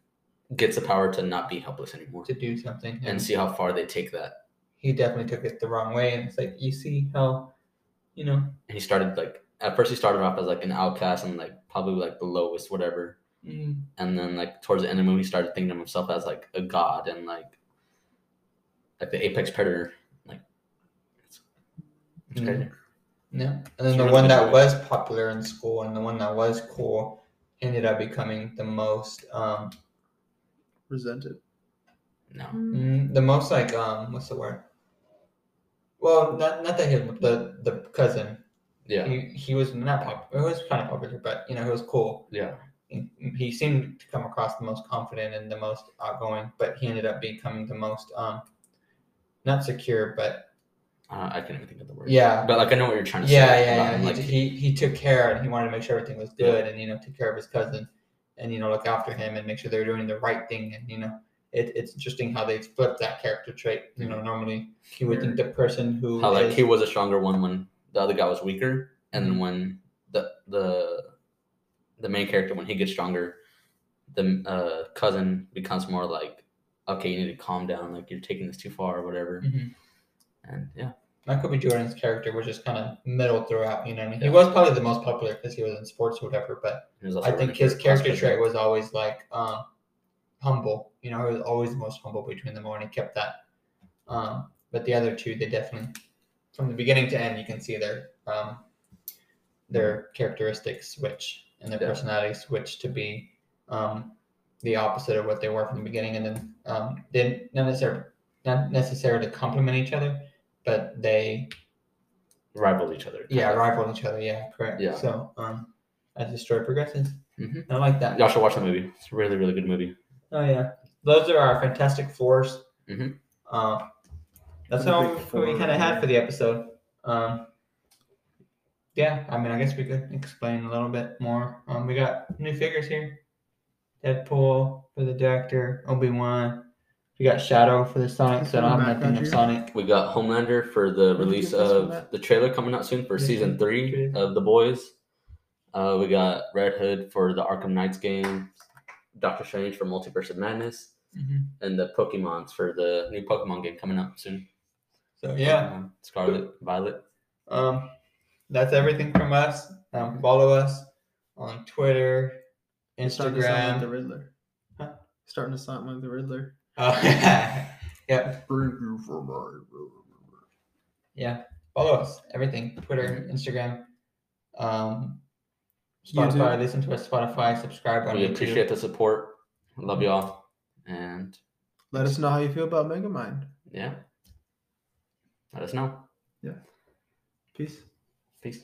gets the power to not be helpless anymore. To do something and see how far they take that. He definitely took it the wrong way and it's like you see how you know. And he started like at first he started off as like an outcast and like probably like the lowest whatever. Mm, and then like towards the end of the movie he started thinking of himself as like a god and like like the apex predator like it's, it's Mm. yeah. And then It's the one that. was popular in school and the one that was cool ended up becoming the most um Resented. no Mm, the most like um what's the word? Well, not not that him, the the cousin. yeah He he was not popular. He was kind of popular, but you know he was cool. yeah He, he seemed to come across the most confident and the most outgoing, but he ended up becoming the most um not secure, but uh, i can't even think of the word yeah. but like i know what you're trying to Yeah, say yeah, about yeah. him, He, like he he took care and he wanted to make sure everything was good and you know took care of his cousin and you know look after him and make sure they're doing the right thing and you know it, it's interesting how they flipped that character trait. You know, normally you would think the person who how like he was a stronger one when the other guy was weaker and then when the the the main character when he gets stronger the uh, cousin becomes more like okay you need to calm down like you're taking this too far or whatever Mhm. and yeah Michael B. Jordan's character was just kind of middle throughout. You know, what I mean? he was probably the most popular because he was in sports or whatever. But He was also I think his character trait was always like um, humble. You know, he was always the most humble between them all, and he kept that. Um, but the other two, they definitely, from the beginning to end, you can see their um, their characteristics switch and their Yeah. personality switch to be um, the opposite of what they were from the beginning, and then um, they not necessarily not necessarily complement each other, but they rival each other. yeah kind of. rival each other. Yeah, correct. Yeah. So um, as the story progresses, Mhm. I like that. Y'all should watch the movie. It's a really, really good movie. Oh yeah, those are our Fantastic 4s Mhm. Um, that's The all big we kind of had for the episode. Um, yeah, I mean, I guess we could explain a little bit more. Um, we got new figures here: Deadpool for the Director, Obi Wan. We got Shadow for the Sonic, so I don't have nothing of. Sonic. We got Homelander for the Where'd release get this from, of the trailer coming out soon for Yeah, season three trailer. of The Boys. Uh, we got Red Hood for the Arkham Knights game, Doctor Strange for Multiverse of Madness, Mhm. and the Pokemons for the new Pokemon game coming up soon. So yeah, Pokemon Scarlet, Violet. um, that's everything from us. Um, follow us on Twitter, You're starting to sound like the Instagram. Riddler. Huh? Starting to sound like the Riddler. Oh, yep. Thank you for my Yeah, follow us. Everything: Twitter, Instagram, um, Spotify. YouTube. Listen to us Spotify. Subscribe on We YouTube. appreciate the support. Love y'all. And Let us know how you feel about Megamind. yeah, let us know. Yeah. Peace. Peace.